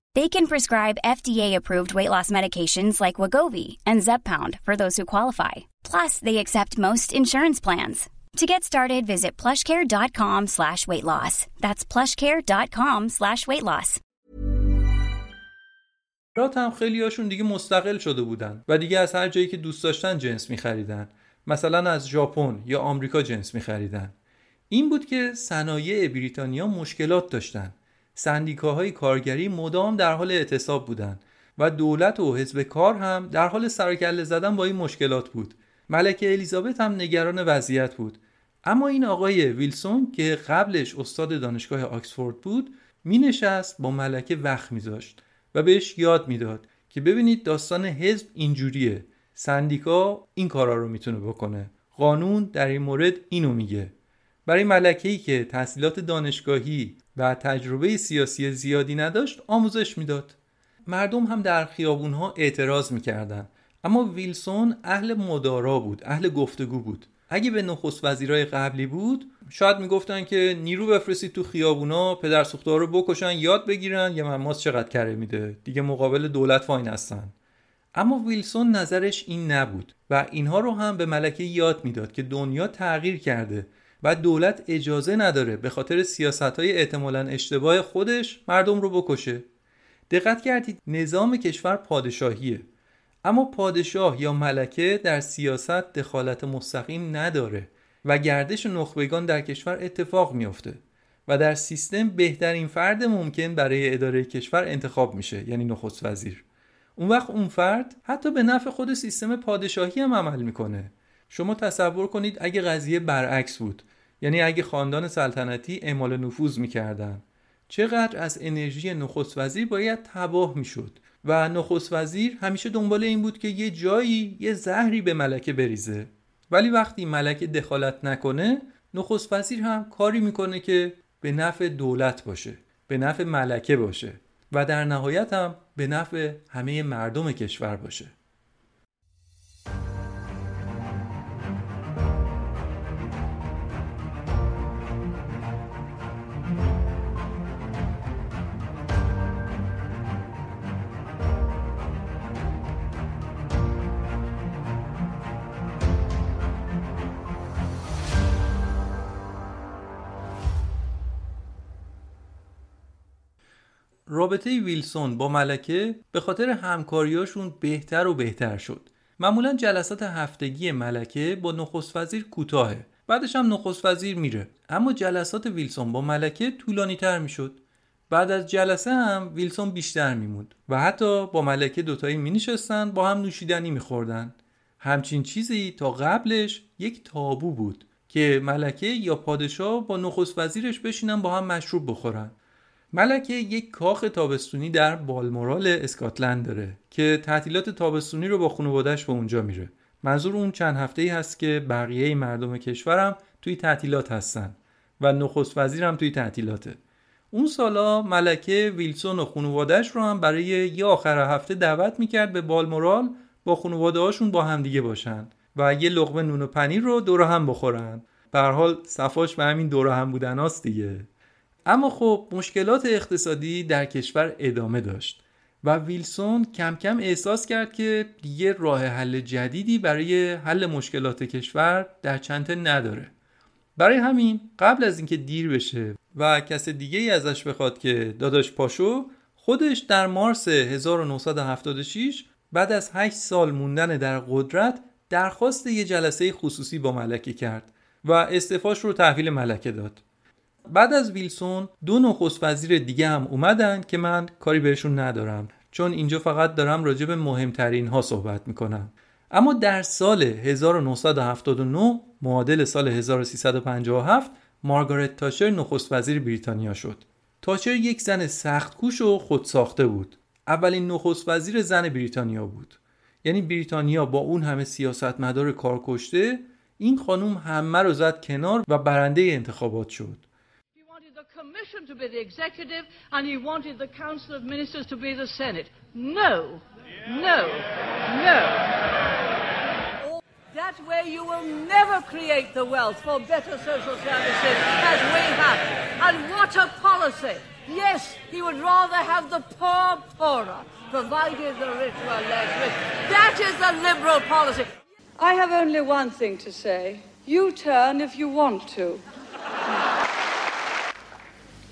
They can prescribe FDA-approved weight loss medications like Wagovi and Zepbound for those who qualify. Plus, they accept most insurance plans. To get started, visit plushcare.com slash weight loss. That's plushcare.com slash weight loss. هم خیلی هاشون دیگه مستقل شده بودن و دیگه از هر جایی که دوست داشتن جنس میخریدن. مثلا از ژاپن یا آمریکا جنس میخریدن. این بود که صنایع بریتانیا مشکلات داشتن. سندیکاهای کارگری مدام در حال اعتصاب بودند و دولت و حزب کار هم در حال سرکله زدن با این مشکلات بود. ملکه الیزابت هم نگران وضعیت بود. اما این آقای ویلسون که قبلش استاد دانشگاه آکسفورد بود می نشست با ملکه وقت میذاشت و بهش یاد می‌داد که ببینید داستان حزب اینجوریه. سندیکا این کارا رو می‌تونه بکنه. قانون در این مورد اینو میگه. برای ملکه که تحصیلات دانشگاهی و تجربه سیاسی زیادی نداشت آموزش می‌داد. مردم هم در خیابونها اعتراض می‌کردند. اما ویلسون اهل مدارا بود اهل گفتگو بود. اگه به نخست وزیرای قبلی بود شاید می‌گفتن که نیرو بفرستید تو خیابونا پدر سوختها رو بکشن یاد بگیرن یه مماس چقدر کره میده. دیگه مقابل دولت واین هستن اما ویلسون نظرش این نبود و اینها رو هم به ملکه یاد می‌داد که دنیا تغییر کرده. و دولت اجازه نداره به خاطر سیاست های احتمالا اشتباه خودش مردم رو بکشه. دقت کردید نظام کشور پادشاهیه. اما پادشاه یا ملکه در سیاست دخالت مستقیم نداره و گردش نخبگان در کشور اتفاق میافته و در سیستم بهترین فرد ممکن برای اداره کشور انتخاب میشه یعنی نخست وزیر. اون وقت اون فرد حتی به نفع خود سیستم پادشاهی هم عمل می‌کنه. شما تصور کنید اگه قضیه برعکس بود یعنی اگه خاندان سلطنتی اعمال نفوذ می‌کردن. چقدر از انرژی نخست وزیر باید تباه می‌شد. و نخست وزیر همیشه دنبال این بود که یه جایی یه زهری به ملکه بریزه. ولی وقتی ملکه دخالت نکنه نخست وزیر هم کاری می‌کنه که به نفع دولت باشه به نفع ملکه باشه و در نهایت هم به نفع همه مردم کشور باشه. رابطه ویلسون با ملکه به خاطر همکاریاشون بهتر و بهتر شد. معمولا جلسات هفتگی ملکه با نخست وزیر کوتاهه. بعدش هم نخست وزیر میره. اما جلسات ویلسون با ملکه طولانی تر می‌شد. بعد از جلسه هم ویلسون بیشتر میموند و حتی با ملکه دوتایی می نشستن با هم نوشیدنی میخوردن. همچین چیزی تا قبلش یک تابو بود که ملکه یا پادشاه با نخست وزیرش بشینن با هم مشروب بخورن. ملکه یک کاخ تابستونی در بالمورال اسکاتلند داره که تعطیلات تابستونی رو با خانوادهش به اونجا میره. منظور اون چند هفته ای هست که بقیه مردم کشورم توی تعطیلات هستن و نخست وزیرم توی تعطیلاته. اون سالا ملکه ویلسون و خانوادهش رو هم برای یه آخر هفته دعوت می‌کرد به بالمورال با خانواده هاشون با هم دیگه باشن و یه لقمه نون و پنیر رو دور هم بخورن. به حال صفاش به همین دور هم بودن دیگه. اما خب مشکلات اقتصادی در کشور ادامه داشت و ویلسون کم کم احساس کرد که دیگه راه حل جدیدی برای حل مشکلات کشور در چنته نداره. برای همین قبل از اینکه دیر بشه و کس دیگه ای ازش بخواد که داداش پاشو خودش در مارس 1976 بعد از 8 سال موندن در قدرت درخواست یه جلسه خصوصی با ملکه کرد و استفاش رو تحویل ملکه داد. بعد از ویلسون دو نخست وزیر دیگه هم اومدن که من کاری بهشون ندارم چون اینجا فقط دارم راجع به مهمترین ها صحبت می‌کنم. اما در سال 1979 معادل سال 1357 مارگارت تاچر نخست وزیر بریتانیا شد. تاچر یک زن سخت کوش و خود ساخته بود. اولین نخست وزیر زن بریتانیا بود. یعنی بریتانیا با اون همه سیاستمدار کار کشته این خانوم همه رو زد کنار و برنده انتخابات شد. Commission to be the executive and he wanted the council of ministers to be the senate. No. No. No. That way you will never create the wealth for better social services as we have. And what a policy. Yes he would rather have the poor poorer provided the rich were less rich. That is a liberal policy. I have only one thing to say. You turn if you want to.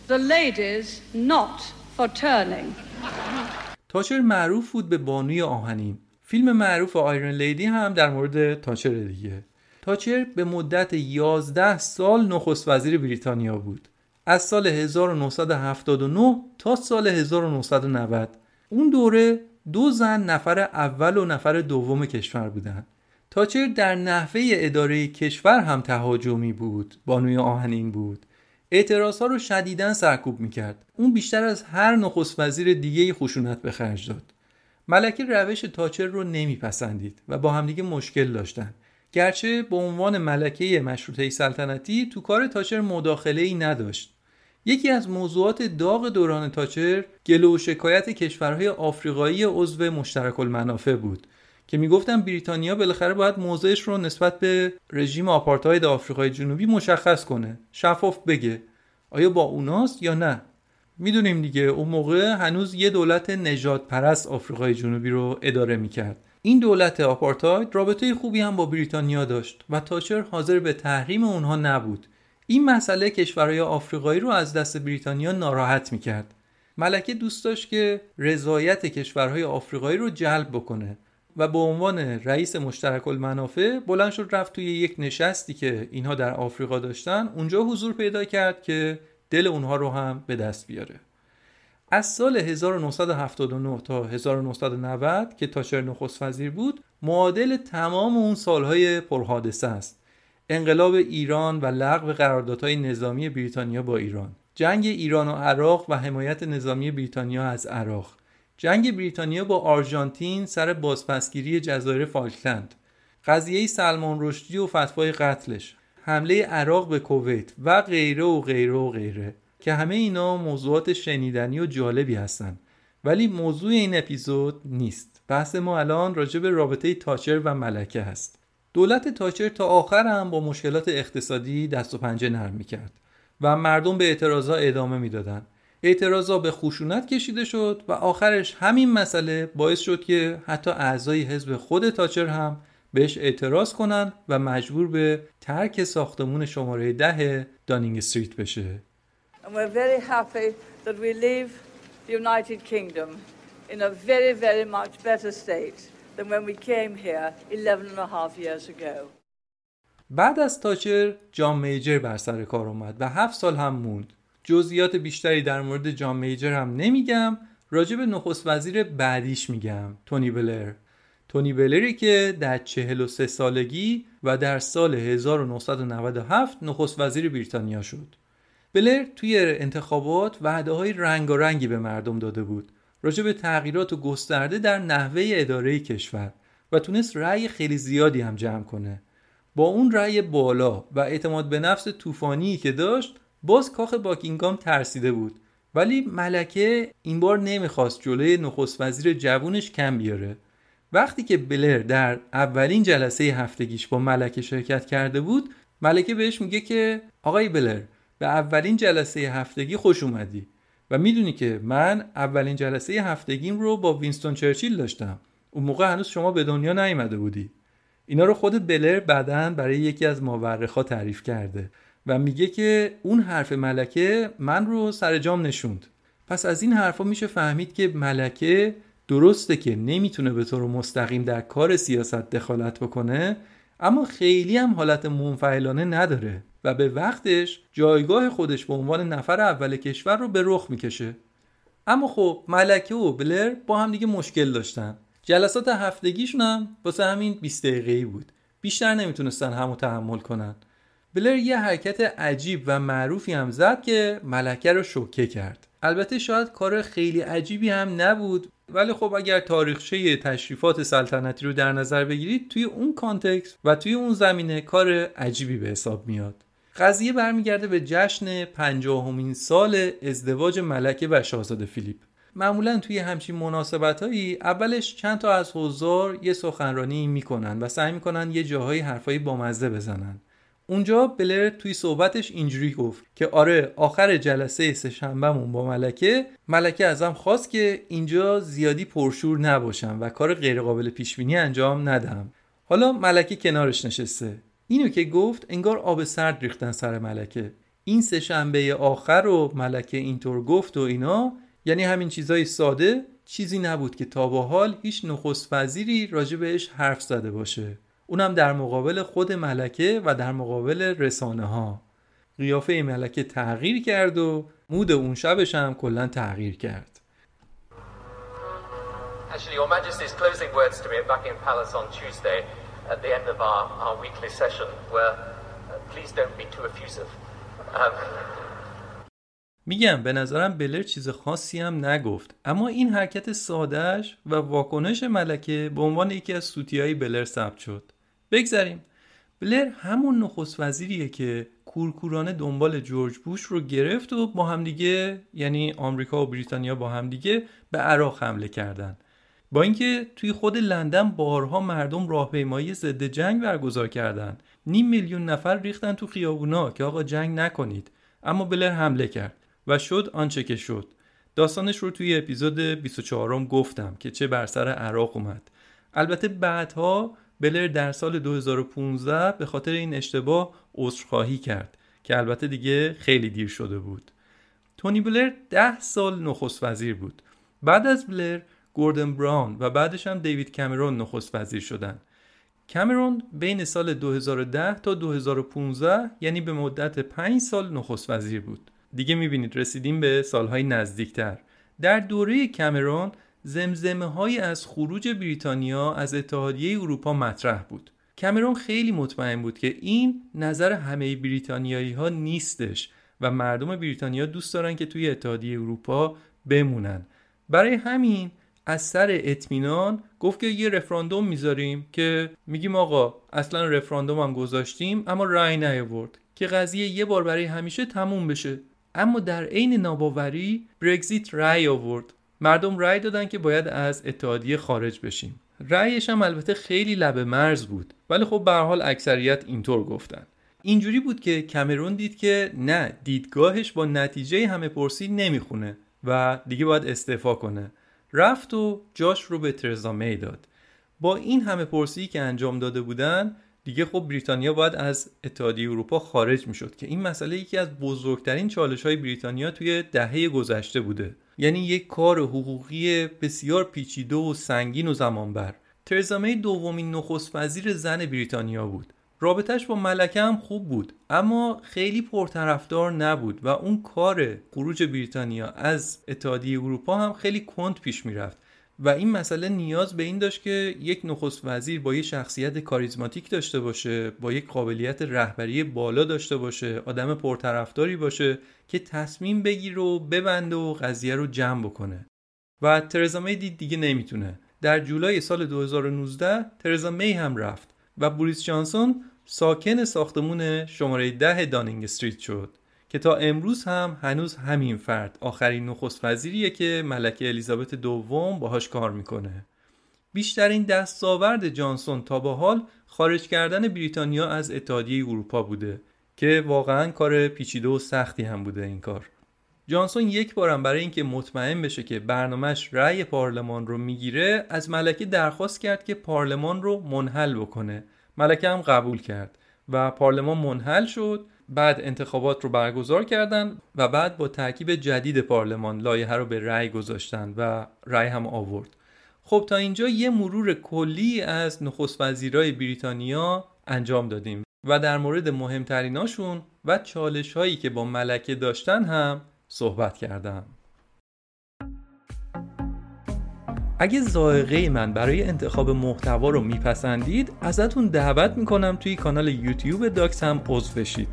The ladies not for turning. تاچر معروف بود به بانوی آهنین. فیلم معروف آیرن لیدی هم در مورد تاچر دیگه. تاچر به مدت 11 سال نخست وزیر بریتانیا بود. از سال 1979 تا سال 1990. اون دوره دو زن نفر اول و نفر دوم کشور بودند. تاچر در نحوه اداره کشور هم تهاجمی بود بانوی آهنین بود اعتراض ها رو شدیداً سرکوب می‌کرد. اون بیشتر از هر نخست وزیر دیگه خشونت به خرج داد. ملکه روش تاچر رو نمیپسندید و با همدیگه مشکل داشتن. گرچه به عنوان ملکه مشروطه سلطنتی تو کار تاچر مداخله ای نداشت. یکی از موضوعات داغ دوران تاچر گلو و شکایت کشورهای آفریقایی عضو مشترک المنافع بود. که می‌گفتن بریتانیا بالاخره باید موضعش رو نسبت به رژیم آپارتاید آفریقای جنوبی مشخص کنه. شفاف بگه. آیا با اوناست یا نه؟ می‌دونیم دیگه. اون موقع هنوز یه دولت نجات پرست آفریقای جنوبی رو اداره می‌کرد. این دولت آپارتاید رابطه خوبی هم با بریتانیا داشت و تاچر حاضر به تحریم اونها نبود. این مسئله کشورهای آفریقایی رو از دست بریتانیا ناراحت می‌کرد. ملکه دوست داشت که رضایت کشورهای آفریقایی رو جلب بکنه. و به عنوان رئیس مشترک المنافع بلند شد رفت توی یک نشستی که اینها در آفریقا داشتن. اونجا حضور پیدا کرد که دل اونها رو هم به دست بیاره. از سال 1979 تا 1990 که تاچر نخست وزیر بود معادل تمام اون سالهای پرحادثه است. انقلاب ایران و لغو قراردادهای نظامی بریتانیا با ایران. جنگ ایران و عراق و حمایت نظامی بریتانیا از عراق. جنگ بریتانیا با آرژانتین سر بازپسگیری جزایر فالکلند قضیه سلمان رشدی و فتوای قتلش حمله عراق به کویت و غیره و غیره و غیره که همه اینا موضوعات شنیدنی و جالبی هستن. ولی موضوع این اپیزود نیست. بحث ما الان راجع به رابطه تاچر و ملکه هست. دولت تاچر تا آخر هم با مشکلات اقتصادی دست و پنجه نرم می‌کرد و مردم به اعتراضا ادامه می‌دادند اعتراضا به خشونت کشیده شد و آخرش همین مسئله باعث شد که حتی اعضای حزب خود تاچر هم بهش اعتراض کنن و مجبور به ترک ساختمون شماره ده دانینگ استریت بشه. And we're very happy that we leave the United Kingdom in a very very much better state than when we came here 11 and a half years ago. بعد از تاچر جان میجر بر سر کار اومد و هفت سال هم موند. جزئیات بیشتری در مورد جان میجر هم نمیگم. راجع به نخست وزیر بعدیش میگم. تونی بلر. تونی بلری که در 43 سالگی و در سال 1997 نخست وزیر بریتانیا شد. بلر توی انتخابات وعده های رنگ رنگی به مردم داده بود. راجع به تغییرات و گسترده در نحوه اداره کشور و تونست رأی خیلی زیادی هم جمع کنه. با اون رأی بالا و اعتماد به نفس طوفانی که داشت باز کاخ باکینگام ترسیده بود. ولی ملکه این بار نمی‌خواست جلوی نخست وزیر جوونش کم بیاره. وقتی که بلر در اولین جلسه هفتگیش با ملکه شرکت کرده بود ملکه بهش میگه که آقای بلر به اولین جلسه هفتگی خوش اومدی و می‌دونی که من اولین جلسه هفتگیم رو با وینستون چرچیل داشتم. اون موقع هنوز شما به دنیا نیامده بودی. اینا رو خود بلر بعدا برای یکی از مورخا تعریف کرده. و میگه که اون حرف ملکه من رو سر جام نشوند. پس از این حرفا میشه فهمید که ملکه درسته که نمی‌تونه به طور مستقیم در کار سیاست دخالت بکنه اما خیلی هم حالت منفعلانه نداره و به وقتش جایگاه خودش به عنوان نفر اول کشور رو به رخ می‌کشه. اما خب ملکه و بلر با هم دیگه مشکل داشتن. جلسات هفتگیشون هم واسه همین 20 دقیقه‌ای بود. بیشتر نمی‌تونستن همو تحمل کنن. بلر یه حرکت عجیب و معروفی هم زد که ملکه رو شوکه کرد. البته شاید کار خیلی عجیبی هم نبود ولی خب اگر تاریخچه تشریفات سلطنتی رو در نظر بگیرید توی اون کانتکست و توی اون زمینه کار عجیبی به حساب میاد. قضیه برمیگرده به جشن پنجاهمین سال ازدواج ملکه و شاهزاده فیلیپ. معمولا توی همچین مناسبت هایی اولش چند تا از حضار یه سخنرانی می‌کنن و سعی می‌کنن یه جاهایی حرفایی بامزه بزنن. اونجا بلر توی صحبتش اینجوری گفت که آره آخر جلسه سهشنبهمون با ملکه ملکه ازم خواست که اینجا زیادی پرشور نباشم و کار غیرقابل پیشبینی انجام ندم حالا ملکه کنارش نشسته. اینو که گفت انگار آب سرد ریختن سر ملکه. این سه شنبه آخر رو ملکه اینطور گفت و اینا یعنی همین چیزای ساده چیزی نبود که تا با حال هیچ نخست وزیری راجع بهش حرف زده باشه. اونم در مقابل خود ملکه و در مقابل رسانه ها قیافه ملکه تغییر کرد و مود اون شبش هم کلا تغییر کرد. Actually, Your Majesty's closing words to me at Buckingham Palace on Tuesday at the end of our, our weekly session were, uh, please don't be too effusive. Um, میگم به نظرم بلر چیز خاصی هم نگفت. اما این حرکت سادهش و واکنش ملکه به عنوان یکی از سوتیهای بلر ثبت شد. بگذریم. بلر همون نخست وزیریه که کورکورانه دنبال جورج بوش رو گرفت و با همدیگه یعنی آمریکا و بریتانیا با همدیگه به عراق حمله کردن. با اینکه توی خود لندن بارها مردم راهپیمایی ضد جنگ برگزار کردن. نیم میلیون نفر ریختن تو خیابونا که آقا جنگ نکنید. اما بلر حمله کرد و شد آنچه که شد. داستانش رو توی اپیزود 24 گفتم که چه بر سر عراق اومد. البته بعدها بلر در سال 2015 به خاطر این اشتباه عذرخواهی کرد که البته دیگه خیلی دیر شده بود. تونی بلر ده سال نخست وزیر بود. بعد از بلر گوردن براون و بعدش هم دیوید کامرون نخست وزیر شدن. کامرون بین سال 2010 تا 2015 یعنی به مدت 5 سال نخست وزیر بود. دیگه می‌بینید رسیدیم به سالهای نزدیکتر. در دوره کامرون زمزمه های از خروج بریتانیا از اتحادیه اروپا مطرح بود. کامرون خیلی مطمئن بود که این نظر همه بریتانیایی ها نیستش و مردم بریتانیا دوست دارن که توی اتحادیه اروپا بمونن. برای همین از سر اطمینان گفت که یه رفراندوم می‌ذاریم که میگیم آقا اصلا رفراندوم هم گذاشتیم اما رأی نیاورد که قضیه یه بار برای همیشه تموم بشه. اما در عین ناباوری برگزیت رأی آورد. مردم رأی دادن که باید از اتحادیه خارج بشیم. رأیش هم البته خیلی لب مرز بود ولی خب به حال اکثریت اینطور گفتن. اینجوری بود که کمرون دید که نه دیدگاهش با نتیجه همه پرسی نمی‌خونه و دیگه باید استعفا کنه. رفت و جاش رو به ترزا می داد. با این همه پرسی که انجام داده بودن دیگه خب بریتانیا باید از اتحادیه اروپا خارج می‌شد که این مسئله یکی از بزرگترین چالش های بریتانیا توی دهه گذشته بوده. یعنی یک کار حقوقی بسیار پیچیده و سنگین و زمانبر. ترزا می دومین نخست وزیر زن بریتانیا بود. رابطش با ملکه هم خوب بود اما خیلی پرطرفدار نبود و اون کار خروج بریتانیا از اتحادیه اروپا هم خیلی کند پیش می‌رفت. و این مسئله نیاز به این داشت که یک نخست وزیر با یک شخصیت کاریزماتیک داشته باشه با یک قابلیت رهبری بالا داشته باشه آدم پرطرفداری باشه که تصمیم بگیر و ببنده و قضیه رو جمع بکنه. و ترزا می دید دیگه نمی‌تونه. در جولای سال 2019 ترزا می هم رفت و بوریس جانسون ساکن ساختمون شماره ده دانینگ استریت شد. که تا امروز هم هنوز همین فرد آخرین نخست وزیریه که ملکه الیزابت دوم باهاش کار می‌کنه. بیشترین دستاورد جانسون تا به حال خارج کردن بریتانیا از اتحادیه اروپا بوده که واقعا کار پیچیده و سختی هم بوده این کار. جانسون یک بارم برای اینکه مطمئن بشه که برنامهش رأی پارلمان رو می‌گیره از ملکه درخواست کرد که پارلمان رو منحل بکنه. ملکه هم قبول کرد و پارلمان منحل شد. بعد انتخابات رو برگزار کردن و بعد با ترکیب جدید پارلمان لایحه رو به رأی گذاشتن و رأی هم آورد. خب تا اینجا یه مرور کلی از نخست وزیرای بریتانیا انجام دادیم و در مورد مهمتریناشون و چالش هایی که با ملکه داشتن هم صحبت کردم. اگه زائقه من برای انتخاب محتوا رو میپسندید ازتون دعوت می‌کنم توی کانال یوتیوب داکس هم عضو بشید.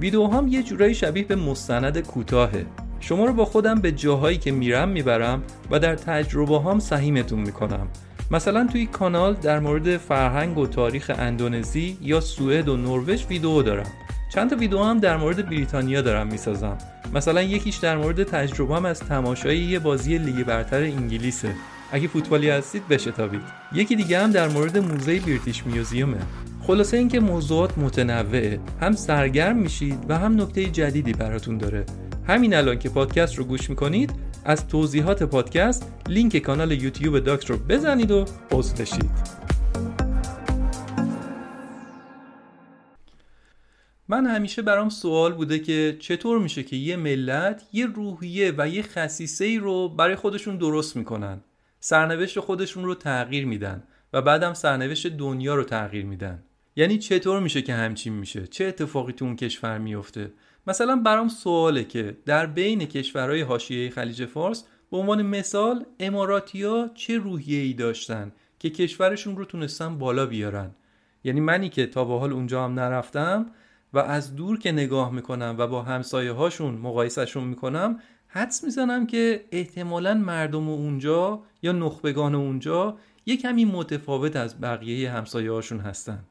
ویدیوهام یه جورایی شبیه به مستند کوتاهه. شما رو با خودم به جاهایی که میرم می‌برم و در تجربه هام سهیمتون می‌کنم. مثلا توی کانال در مورد فرهنگ و تاریخ اندونزی یا سوئد و نروژ ویدیو دارم. چند تا ویدیو هم در مورد بریتانیا دارم می‌سازم. مثلا یکیش در مورد تجربه‌ام از تماشای یه بازی لیگ برتر انگلیسه. اگه فوتبالی هستید بشتابید یکی دیگه هم در مورد موزه British Museum ه. خلاصه اینکه موضوعات متنوعه. هم سرگرم میشید و هم نکته جدیدی براتون داره. همین الان که پادکست رو گوش می‌کنید از توضیحات پادکست لینک کانال یوتیوب داکس رو بزنید و عضو بشید. من همیشه برام سوال بوده که چطور میشه که یه ملت یه روحیه و یه خصیصه ای رو برای خودشون درست می‌کنن؟ سرنوشت خودشون رو تغییر میدن و بعدم سرنوشت دنیا رو تغییر میدن. یعنی چطور میشه که همچین میشه؟ چه اتفاقی تو اون کشور میفته؟ مثلا برام سواله که در بین کشورهای حاشیه خلیج فارس به عنوان مثال اماراتیا چه روحیه ای داشتن که کشورشون رو تونستن بالا بیارن؟ یعنی منی که تا به حال اونجا هم نرفتم و از دور که نگاه می‌کنم و با همسایه هاشون مقایسهشون می‌کنم حدس می‌زنم که احتمالا مردم اونجا یا نخبگان اونجا یه کمی متفاوت از بقیه همسایه هاشون هستن.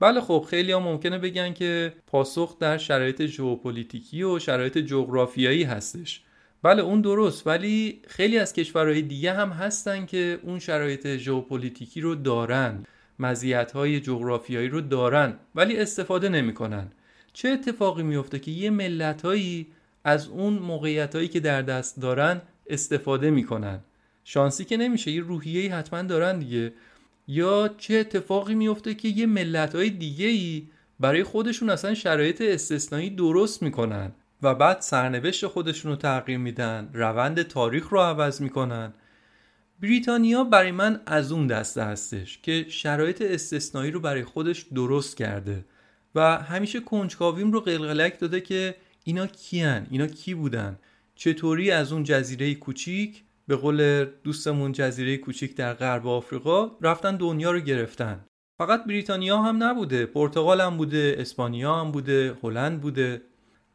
بله خب خیلی ها ممکنه بگن که پاسخ در شرایط ژئوپلیتیکی و شرایط جغرافیایی هستش. بله اون درست ولی خیلی از کشورهای دیگه هم هستن که اون شرایط ژئوپلیتیکی رو دارن مزیت های جغرافیایی رو دارن ولی استفاده نمی‌کنن. چه اتفاقی میفته که یه ملت هایی از اون موقعیت هایی که در دست دارن استفاده می‌کنن. شانسی که نمیشه یه روحیه حتما دارن دیگه. یا چه اتفاقی میفته که یه ملت های دیگه ای برای خودشون اصلا شرایط استثنایی درست می‌کنن و بعد سرنوشت خودشون رو تغییر میدن روند تاریخ رو عوض می‌کنن. بریتانیا برای من از اون دسته هستش که شرایط استثنایی رو برای خودش درست کرده و همیشه کنجکاویم رو قلقلک داده که اینا کیان؟ اینا کی بودن؟ چطوری از اون جزیره کوچیک به قول دوستمون جزیره کوچیک در غرب آفریقا رفتن دنیا رو گرفتن؟ فقط بریتانیا هم نبوده پرتغال هم بوده اسپانیا هم بوده هلند بوده.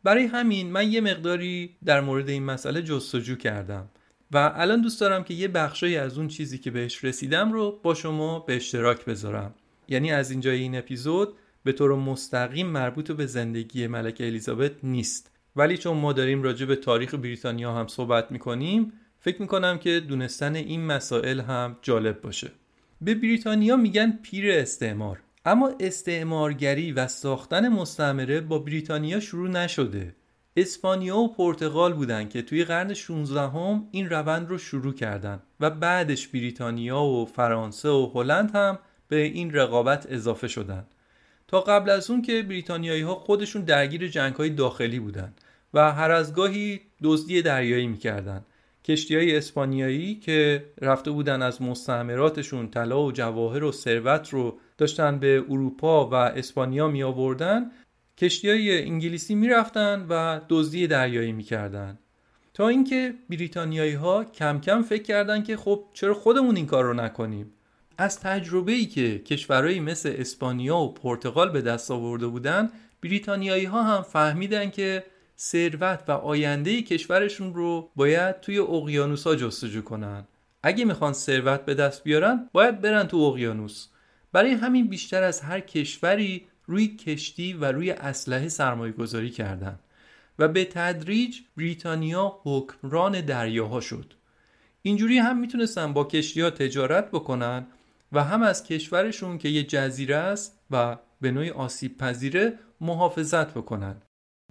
برای همین من یه مقداری در مورد این مسئله جستجو کردم. و الان دوست دارم که یه بخشی از اون چیزی که بهش رسیدم رو با شما به اشتراک بذارم. یعنی از اینجای این اپیزود به طور مستقیم مربوط به زندگی ملکه الیزابت نیست. ولی چون ما داریم راجع به تاریخ بریتانیا هم صحبت می‌کنیم فکر می‌کنم که دونستن این مسائل هم جالب باشه. به بریتانیا میگن پیر استعمار. اما استعمارگری و ساختن مستعمره با بریتانیا شروع نشده. اسپانیا و پرتغال بودن که توی قرن 16 هم این روند رو شروع کردن و بعدش بریتانیا و فرانسه و هلند هم به این رقابت اضافه شدن. تا قبل از اون که بریتانیایی ها خودشون درگیر جنگ های داخلی بودن و هر از گاهی دزدی دریایی می‌کردن کشتی های اسپانیایی که رفته بودن از مستعمراتشون طلا و جواهر و ثروت رو داشتن به اروپا و اسپانیا می آوردن کشتی های انگلیسی می رفتن و دزدی دریایی می کردن. تا اینکه بریتانیایی ها کم کم فکر کردن که خب چرا خودمون این کار رو نکنیم از تجربه ای که کشورهایی مثل اسپانیا و پرتغال به دست آورده بودن بریتانیایی ها هم فهمیدن که ثروت و آینده کشورشون رو باید توی اقیانوس ها جستجو کنن. اگه می‌خوان ثروت به دست بیارن باید برن تو اقیانوس. برای همین بیشتر از هر کشوری روی کشتی و روی اسلحه سرمایه گذاری کردن و به تدریج بریتانیا حکمران دریاها شد. اینجوری هم می‌تونستن با کشتی ها تجارت بکنن و هم از کشورشون که یه جزیره است و به نوعی آسیب پذیره محافظت بکنن.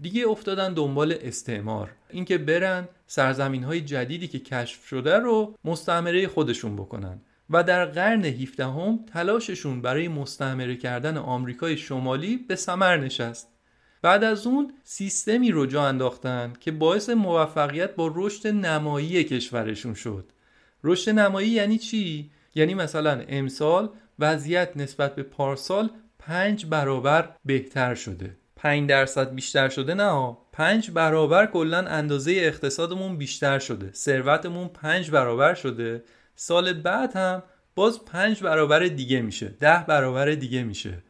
دیگه افتادن دنبال استعمار. اینکه برن سرزمین های جدیدی که کشف شده رو مستعمره خودشون بکنن و در قرن 17 هم تلاششون برای مستعمره کردن آمریکای شمالی به ثمر نشست. بعد از اون سیستمی رو جا انداختن که باعث موفقیت با رشد نمایی کشورشون شد. رشد نمایی یعنی چی؟ یعنی مثلا امسال وضعیت نسبت به پارسال پنج برابر بهتر شده. 5 درصد بیشتر شده نه 5 برابر کلا اندازه اقتصادمون بیشتر شده. ثروتمون 5 برابر شده. سال بعد هم باز 5 برابر دیگه میشه. 10 برابر دیگه میشه.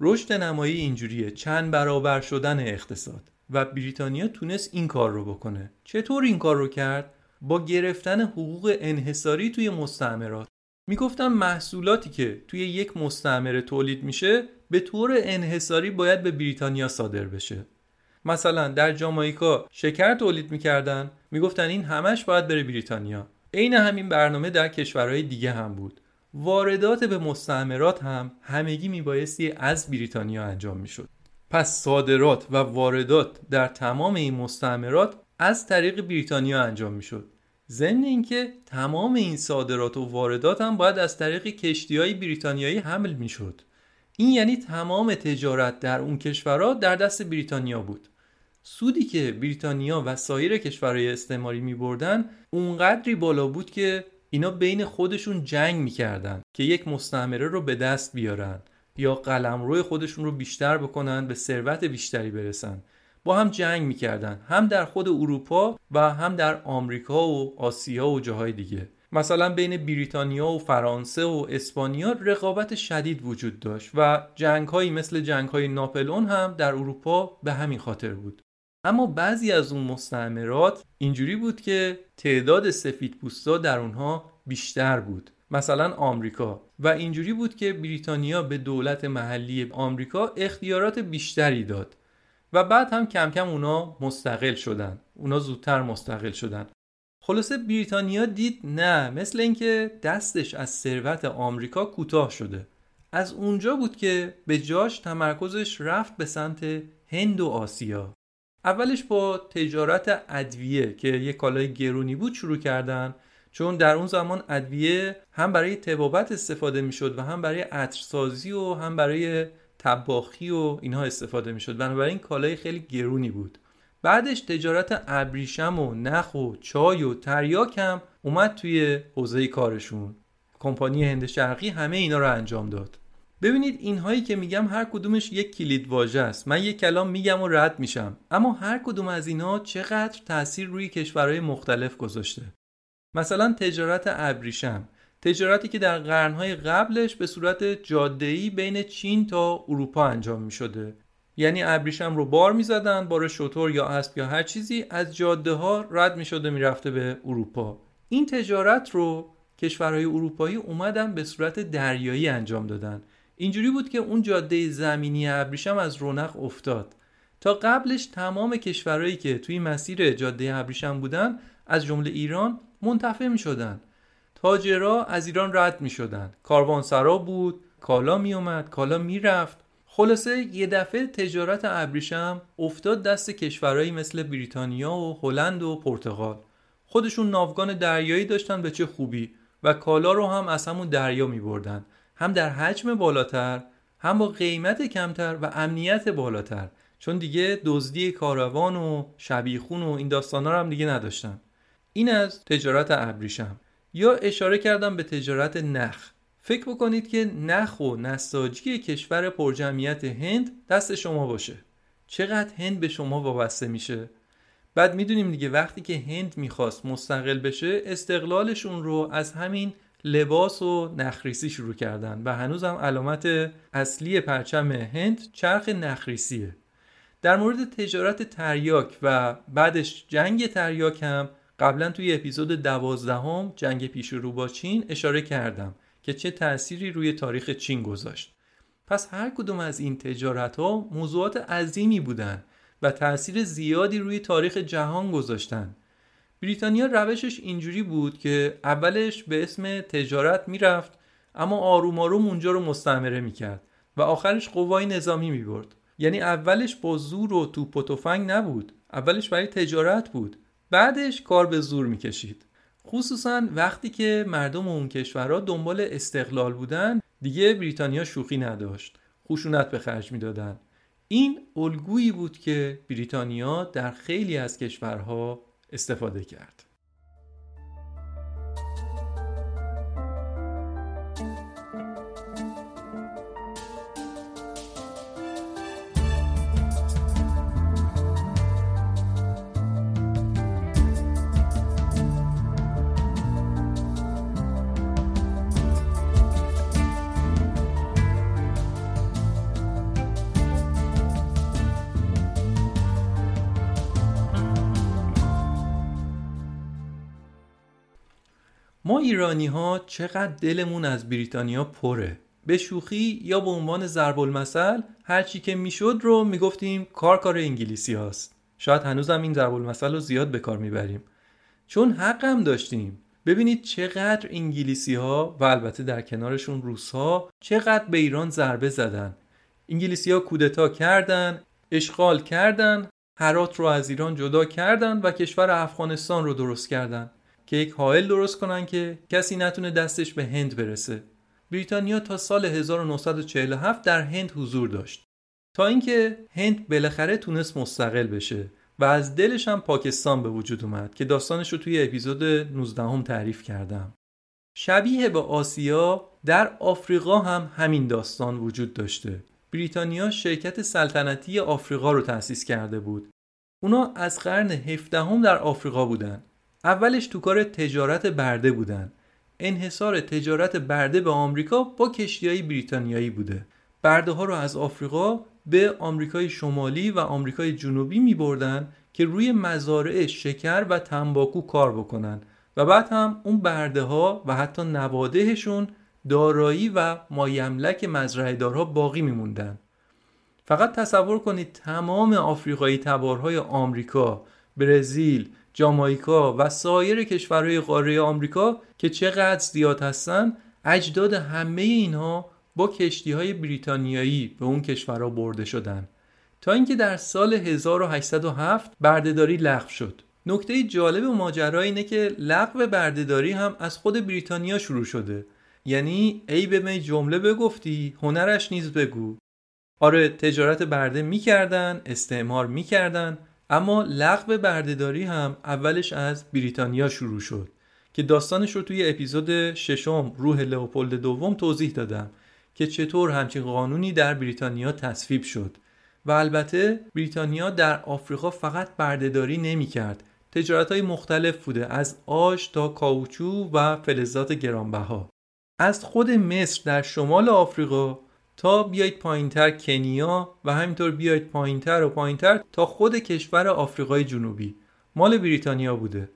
رشد نمایی اینجوریه. چند برابر شدن اقتصاد. و بریتانیا تونست این کار رو بکنه. چطور این کار رو کرد؟ با گرفتن حقوق انحصاری توی مستعمرات. می‌گفتم محصولاتی که توی یک مستعمره تولید میشه به طور انحصاری باید به بریتانیا صادر بشه. مثلا در جامائیکا شکر تولید می‌کردن می‌گفتن این همش باید بره بریتانیا. عین همین برنامه در کشورهای دیگه هم بود. واردات به مستعمرات هم همگی میبایستی از بریتانیا انجام می‌شد. پس صادرات و واردات در تمام این مستعمرات از طریق بریتانیا انجام می‌شد. ضمن اینکه تمام این صادرات و واردات هم باید از طریق کشتی های بریتانیایی حمل می‌شد. این یعنی تمام تجارت در اون کشورها در دست بریتانیا بود. سودی که بریتانیا و سایر کشورهای استعماری می بردن اونقدری بالا بود که اینا بین خودشون جنگ می‌کردن که یک مستعمره رو به دست بیارن یا قلمرو خودشون رو بیشتر بکنن به ثروت بیشتری برسن. با هم جنگ می‌کردن هم در خود اروپا و هم در آمریکا و آسیا و جاهای دیگه. مثلا بین بریتانیا و فرانسه و اسپانیا رقابت شدید وجود داشت و جنگ هایی مثل جنگ های ناپلون هم در اروپا به همین خاطر بود. اما بعضی از اون مستعمرات اینجوری بود که تعداد سفید پوستا در اونها بیشتر بود. مثلا آمریکا. و اینجوری بود که بریتانیا به دولت محلی آمریکا اختیارات بیشتری داد. و بعد هم کم کم اونا مستقل شدن. اونا زودتر مستقل شدن. خلاصه بریتانیا دید نه مثل اینکه دستش از ثروت آمریکا کوتاه شده. از اونجا بود که به جاش تمرکزش رفت به سمت هند و آسیا. اولش با تجارت ادویه که یک کالای گرونی بود شروع کردن چون در اون زمان ادویه هم برای تبابت استفاده می‌شد و هم برای عطرسازی و هم برای تباخی و اینها استفاده می‌شد. بنابراین کالای خیلی گرونی بود. بعدش تجارت ابریشم و نخ و چای و تریاک هم اومد توی حوزه کارشون. کمپانی هند شرقی همه اینا رو انجام داد. ببینید اینهایی که میگم هر کدومش یک کلید واژه است. من یک کلام میگم و رد میشم. اما هر کدوم از اینها چقدر تاثیر روی کشورهای مختلف گذاشته. مثلا تجارت ابریشم. تجارتی که در قرنهای قبلش به صورت جاده‌ای بین چین تا اروپا انجام می شده یعنی ابریشم رو بار می زدن بار شطور یا اسب یا هر چیزی از جاده ها رد می شده می رفته به اروپا. این تجارت رو کشورهای اروپایی اومدن به صورت دریایی انجام دادن. اینجوری بود که اون جاده زمینی ابریشم از رونق افتاد. تا قبلش تمام کشورهایی که توی مسیر جاده ابریشم بودن از جمله ایران منتفع می شدن تاجرا از ایران رد می شدن کاروانسرا بود کالا می اومد کالا می رفت خلاصه یه دفعه تجارت ابریشم افتاد دست کشورهایی مثل بریتانیا و هلند و پرتغال. خودشون ناوگان دریایی داشتن به چه خوبی و کالا رو هم از همون دریا می بردن هم در حجم بالاتر هم با قیمت کمتر و امنیت بالاتر. چون دیگه دزدی کاروان و شبیخون و این داستانا رو هم دیگه نداشتن. این از تجارت ابریشم. یا اشاره کردم به تجارت نخ. فکر بکنید که نخ و نساجی کشور پرجمعیت هند دست شما باشه. چقدر هند به شما وابسته میشه؟ بعد می‌دونیم دیگه وقتی که هند می‌خواست مستقل بشه استقلالشون رو از همین لباس و نخریسی شروع کردن و هنوز هم علامت اصلی پرچم هند چرخ نخریسیه. در مورد تجارت تریاک و بعدش جنگ تریاک هم قبلا توی اپیزود دوازدهم جنگ پیش رو با چین اشاره کردم که چه تأثیری روی تاریخ چین گذاشت. پس هر کدوم از این تجارت ها موضوعات عظیمی بودن و تأثیر زیادی روی تاریخ جهان گذاشتن. بریتانیا روشش اینجوری بود که اولش به اسم تجارت می‌رفت اما آروم آروم اونجا رو مستعمره می‌کرد و آخرش قوای نظامی می‌برد. یعنی اولش با زور و توپ و تفنگ نبود اولش برای تجارت بود. بعدش کار به زور می‌کشید. خصوصا وقتی که مردم اون کشورها دنبال استقلال بودن دیگه بریتانیا شوخی نداشت. خشونت به خرج می‌دادن. این الگویی بود که بریتانیا در خیلی از کشورها استفاده کرد. ما ایرانی ها چقدر دلمون از بریتانیا پره. به شوخی یا به عنوان ضرب المثل هر چی که می‌شد رو می‌گفتیم کار کار انگلیسی هاست. شاید هنوزم این ضرب المثل رو زیاد به کار می‌بریم. چون حق هم داشتیم. ببینید چقدر انگلیسی ها و البته در کنارشون روس ها چقدر به ایران ضربه زدن. انگلیسی ها کودتا کردن اشغال کردن هرات رو از ایران جدا کردن و کشور افغانستان رو درست کردن. که یک حائل درست کنن که کسی نتونه دستش به هند برسه. بریتانیا تا سال 1947 در هند حضور داشت. تا اینکه هند بالاخره تونست مستقل بشه و از دلش هم پاکستان به وجود اومد که داستانش رو توی اپیزود 19 هم تعریف کردم. شبیه به آسیا در آفریقا هم همین داستان وجود داشته. بریتانیا شرکت سلطنتی آفریقا رو تأسیس کرده بود. اونا از قرن 17 هم در آفریقا بودن. اولش تو کار تجارت برده بودن. انحصار تجارت برده به آمریکا با کشتیهای بریتانیایی بوده. برده ها رو از آفریقا به آمریکای شمالی و آمریکای جنوبی می بردن که روی مزارع شکر و تنباکو کار بکنن و بعد هم اون برده ها و حتی نوادهشون دارایی و مایملک مزرعهدارها باقی میموندن. فقط تصور کنید تمام آفریقایی تبارهای آمریکا، برزیل، جامائیکا و سایر کشورهای قاره آمریکا که چقدر زیاد هستن اجداد همه اینها با کشتی های بریتانیایی به اون کشورها برده شدن. تا اینکه در سال 1807 بردهداری لغو شد. نکته جالب ماجرا اینه که لغو بردهداری هم از خود بریتانیا شروع شده. یعنی ای به می جمله بگفتی هنرش نیز بگو. آره تجارت برده می‌کردن استعمار می‌کردن. اما لغو بردهداری هم اولش از بریتانیا شروع شد که داستانش رو توی اپیزود ششم روح لئوپولد دوم توضیح دادم که چطور همچین قانونی در بریتانیا تصویب شد و البته بریتانیا در آفریقا فقط بردهداری نمی کرد تجارت های مختلف بوده از آش تا کاوچو و فلزات گرانبها. از خود مصر در شمال آفریقا تا بیایید پایینتر کنیا و همینطور بیایید پایینتر و پایینتر تا خود کشور آفریقای جنوبی. مال بریتانیا بوده.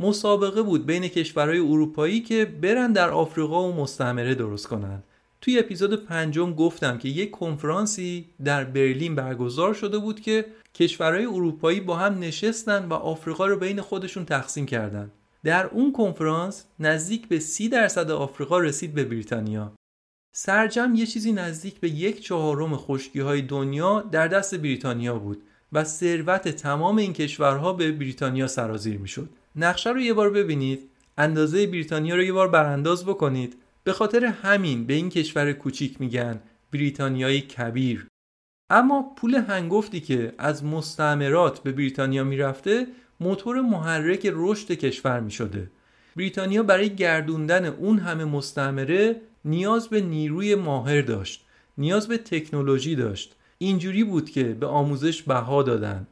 مسابقه بود بین کشورهای اروپایی که برن در آفریقا و مستعمره درست کنن. توی اپیزود پنجم گفتم که یک کنفرانسی در برلین برگزار شده بود که کشورهای اروپایی با هم نشستن و آفریقا رو بین خودشون تقسیم کردن. در اون کنفرانس نزدیک به سی درصد آفریقا رسید به بریتانیا. سرجم یه چیزی نزدیک به یک چهارم خشکی های دنیا در دست بریتانیا بود و ثروت تمام این کشورها به بریتانیا سرازیر می‌شد. نقشه رو یه بار ببینید. اندازه بریتانیا رو یه بار برانداز بکنید. به خاطر همین به این کشور کوچیک میگن بریتانیای کبیر. اما پول هنگفتی که از مستعمرات به بریتانیا می‌رفته موتور محرک رشد کشور می‌شده. بریتانیا برای گردوندن اون همه مستعمره نیاز به نیروی ماهر داشت نیاز به تکنولوژی داشت. اینجوری بود که به آموزش بها دادن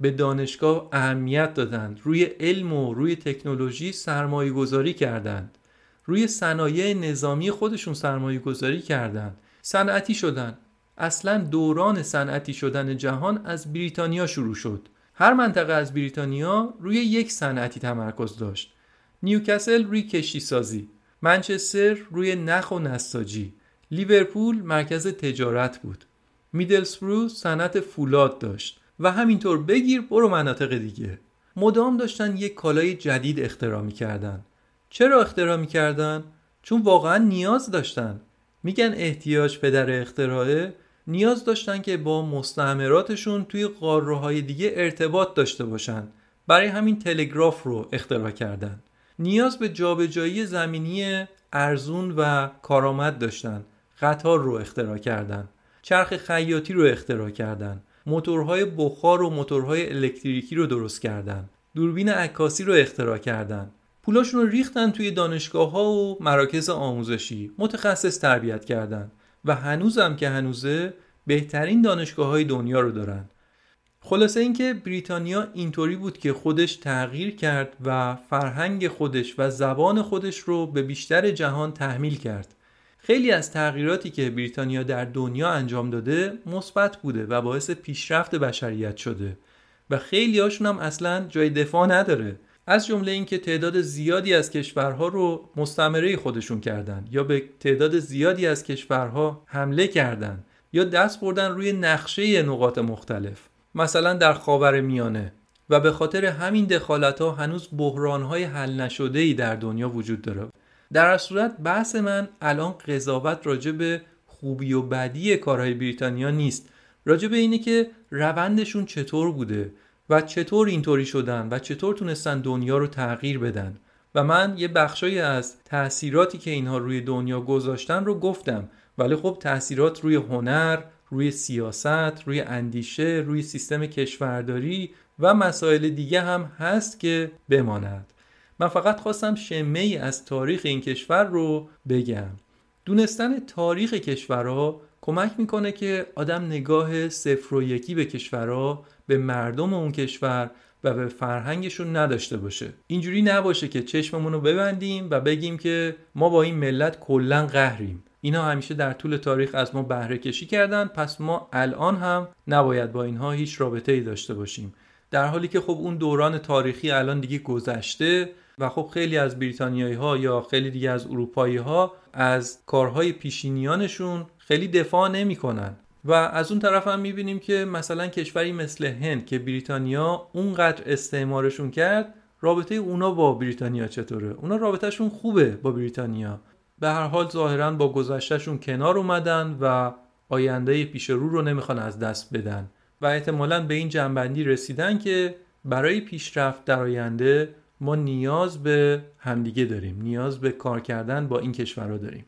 به دانشگاه اهمیت دادند روی علم و روی تکنولوژی سرمایه گذاری کردند. روی صنایع نظامی خودشون سرمایه گذاری کردند. صنعتی شدن. اصلا دوران صنعتی شدن جهان از بریتانیا شروع شد. هر منطقه از بریتانیا روی یک صنعتی تمرکز داشت. نیوکاسل روی کشتی سازی منچستر روی نخ و نساجی. لیورپول مرکز تجارت بود. میدلسبرو صنعت فولاد داشت و همینطور بگیر برو مناطق دیگه. مدام داشتن یک کالای جدید اختراع می‌کردن. چرا اختراع می‌کردن؟ چون واقعا نیاز داشتن. میگن احتیاج پدر اختراعه. نیاز داشتن که با مستعمراتشون توی قاره دیگه ارتباط داشته باشن. برای همین تلگراف رو اختراع کردن. نیاز به جابجایی زمینی ارزون و کارآمد داشتن. قطار رو اختراع کردن. چرخ خیاطی رو اختراع کردن. موتورهای بخار و موتورهای الکتریکی رو درست کردن. دوربین عکاسی رو اختراع کردن. پولاشون رو ریختن توی دانشگاه ها و مراکز آموزشی. متخصص تربیت کردن. و هنوزم که هنوزه بهترین دانشگاه های دنیا رو دارن. خلاصه اینکه بریتانیا اینطوری بود که خودش تغییر کرد و فرهنگ خودش و زبان خودش رو به بیشتر جهان تحمیل کرد. خیلی از تغییراتی که بریتانیا در دنیا انجام داده مثبت بوده و باعث پیشرفت بشریت شده و خیلی هاشون هم اصلا جای دفاع نداره. از جمله اینکه تعداد زیادی از کشورها رو مستعمره خودشون کردن یا به تعداد زیادی از کشورها حمله کردند یا دست بردن روی نقشه نقاط مختلف. مثلا در خاور میانه و به خاطر همین دخالت ها هنوز بحران های حل نشده ای در دنیا وجود داره. در صورت بحث من الان قضاوت راجع به خوبی و بدی کارهای بریتانیا نیست. راجع به اینه که روندشون چطور بوده و چطور اینطوری شدن و چطور تونستن دنیا رو تغییر بدن. و من یه بخشایی از تاثیراتی که اینها روی دنیا گذاشتن رو گفتم. ولی خب تاثیرات روی هنر، روی سیاست، روی اندیشه، روی سیستم کشورداری و مسائل دیگه هم هست که بماند. من فقط خواستم شمه ای از تاریخ این کشور رو بگم. دونستن تاریخ کشورها کمک می‌کنه که آدم نگاه صفر و یکی به کشورها به مردم اون کشور و به فرهنگشون نداشته باشه. اینجوری نباشه که چشممون رو ببندیم و بگیم که ما با این ملت کلا قهریم. اینا همیشه در طول تاریخ از ما بهره کشی کردن پس ما الان هم نباید با اینها هیچ رابطه ای داشته باشیم. در حالی که خب اون دوران تاریخی الان دیگه گذشته و خب خیلی از بریتانیایی ها یا خیلی دیگه از اروپایی ها از کارهای پیشینیانشون خیلی دفاع نمی‌کنن. و از اون طرف هم می‌بینیم که مثلا کشوری مثل هند که بریتانیا اونقدر استعمارشون کرد رابطه اونا با بریتانیا چطوره؟ اونا رابطهشون خوبه با بریتانیا. به هر حال ظاهرا با گذشتهشون کنار اومدن و آینده پیش رو رو نمی‌خوان از دست بدن و احتمالا به این جنبندی رسیدن که برای پیشرفت در آینده ما نیاز به همدیگه داریم نیاز به کار کردن با این کشورها داریم.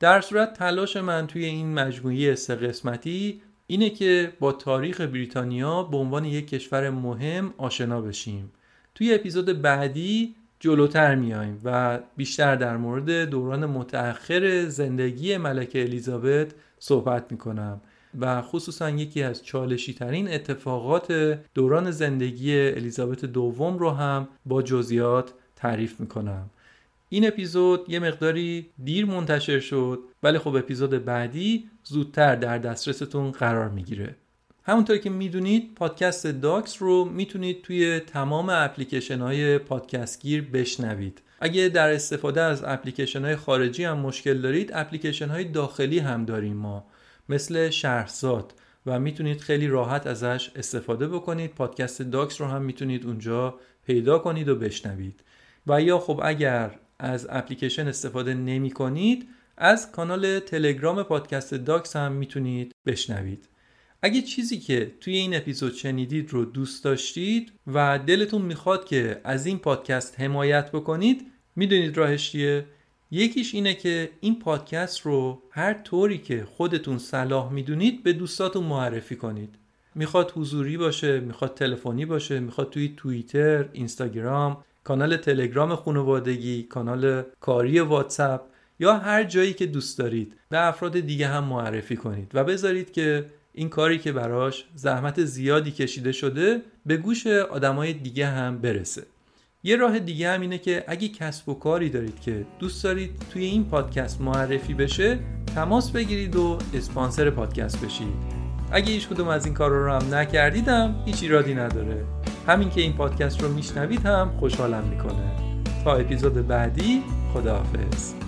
در صورت تلاش من توی این مجموعه سه قسمتی اینه که با تاریخ بریتانیا به عنوان یک کشور مهم آشنا بشیم. توی اپیزود بعدی جلوتر میایم و بیشتر در مورد دوران متأخر زندگی ملکه الیزابت صحبت می‌کنم و خصوصا یکی از چالشی ترین اتفاقات دوران زندگی الیزابت دوم رو هم با جزئیات تعریف می‌کنم. این اپیزود یه مقداری دیر منتشر شد ولی خب اپیزود بعدی زودتر در دسترستون قرار می‌گیره. همونطور که می‌دونید پادکست داکس رو می‌تونید توی تمام اپلیکیشن های پادکست گیر بشنوید. اگه در استفاده از اپلیکیشن های خارجی هم مشکل دارید اپلیکیشن های داخلی هم داریم ما مثل شهرزاد. و می‌تونید خیلی راحت ازش استفاده بکنید. پادکست داکس رو هم می‌تونید اونجا پیدا کنید و بشنوید. و یا خب اگر از اپلیکیشن استفاده نمی کنید از کانال تلگرام پادکست داکس هم می‌تونید بشنوید. اگه چیزی که توی این اپیزود شنیدید رو دوست داشتید و دلتون می‌خواد که از این پادکست حمایت بکنید می‌دونید راهش چیه؟ یکیش اینه که این پادکست رو هر طوری که خودتون صلاح می‌دونید به دوستاتون معرفی کنید. می‌خواد حضوری باشه می‌خواد تلفنی باشه می‌خواد توی توییتر اینستاگرام کانال تلگرام خانوادگی کانال کاری واتساپ یا هر جایی که دوست دارید به افراد دیگه هم معرفی کنید و بذارید که این کاری که براش زحمت زیادی کشیده شده به گوش آدمای دیگه هم برسه. یه راه دیگه هم اینه که اگه کسب و کاری دارید که دوست دارید توی این پادکست معرفی بشه تماس بگیرید و اسپانسر پادکست بشید. اگه هیچ کدوم از این کارا رو هم نکردیدم هیچ ایرادی نداره. همین که این پادکست رو میشنوید هم خوشحالم می‌کنه. تا اپیزود بعدی خداحافظ.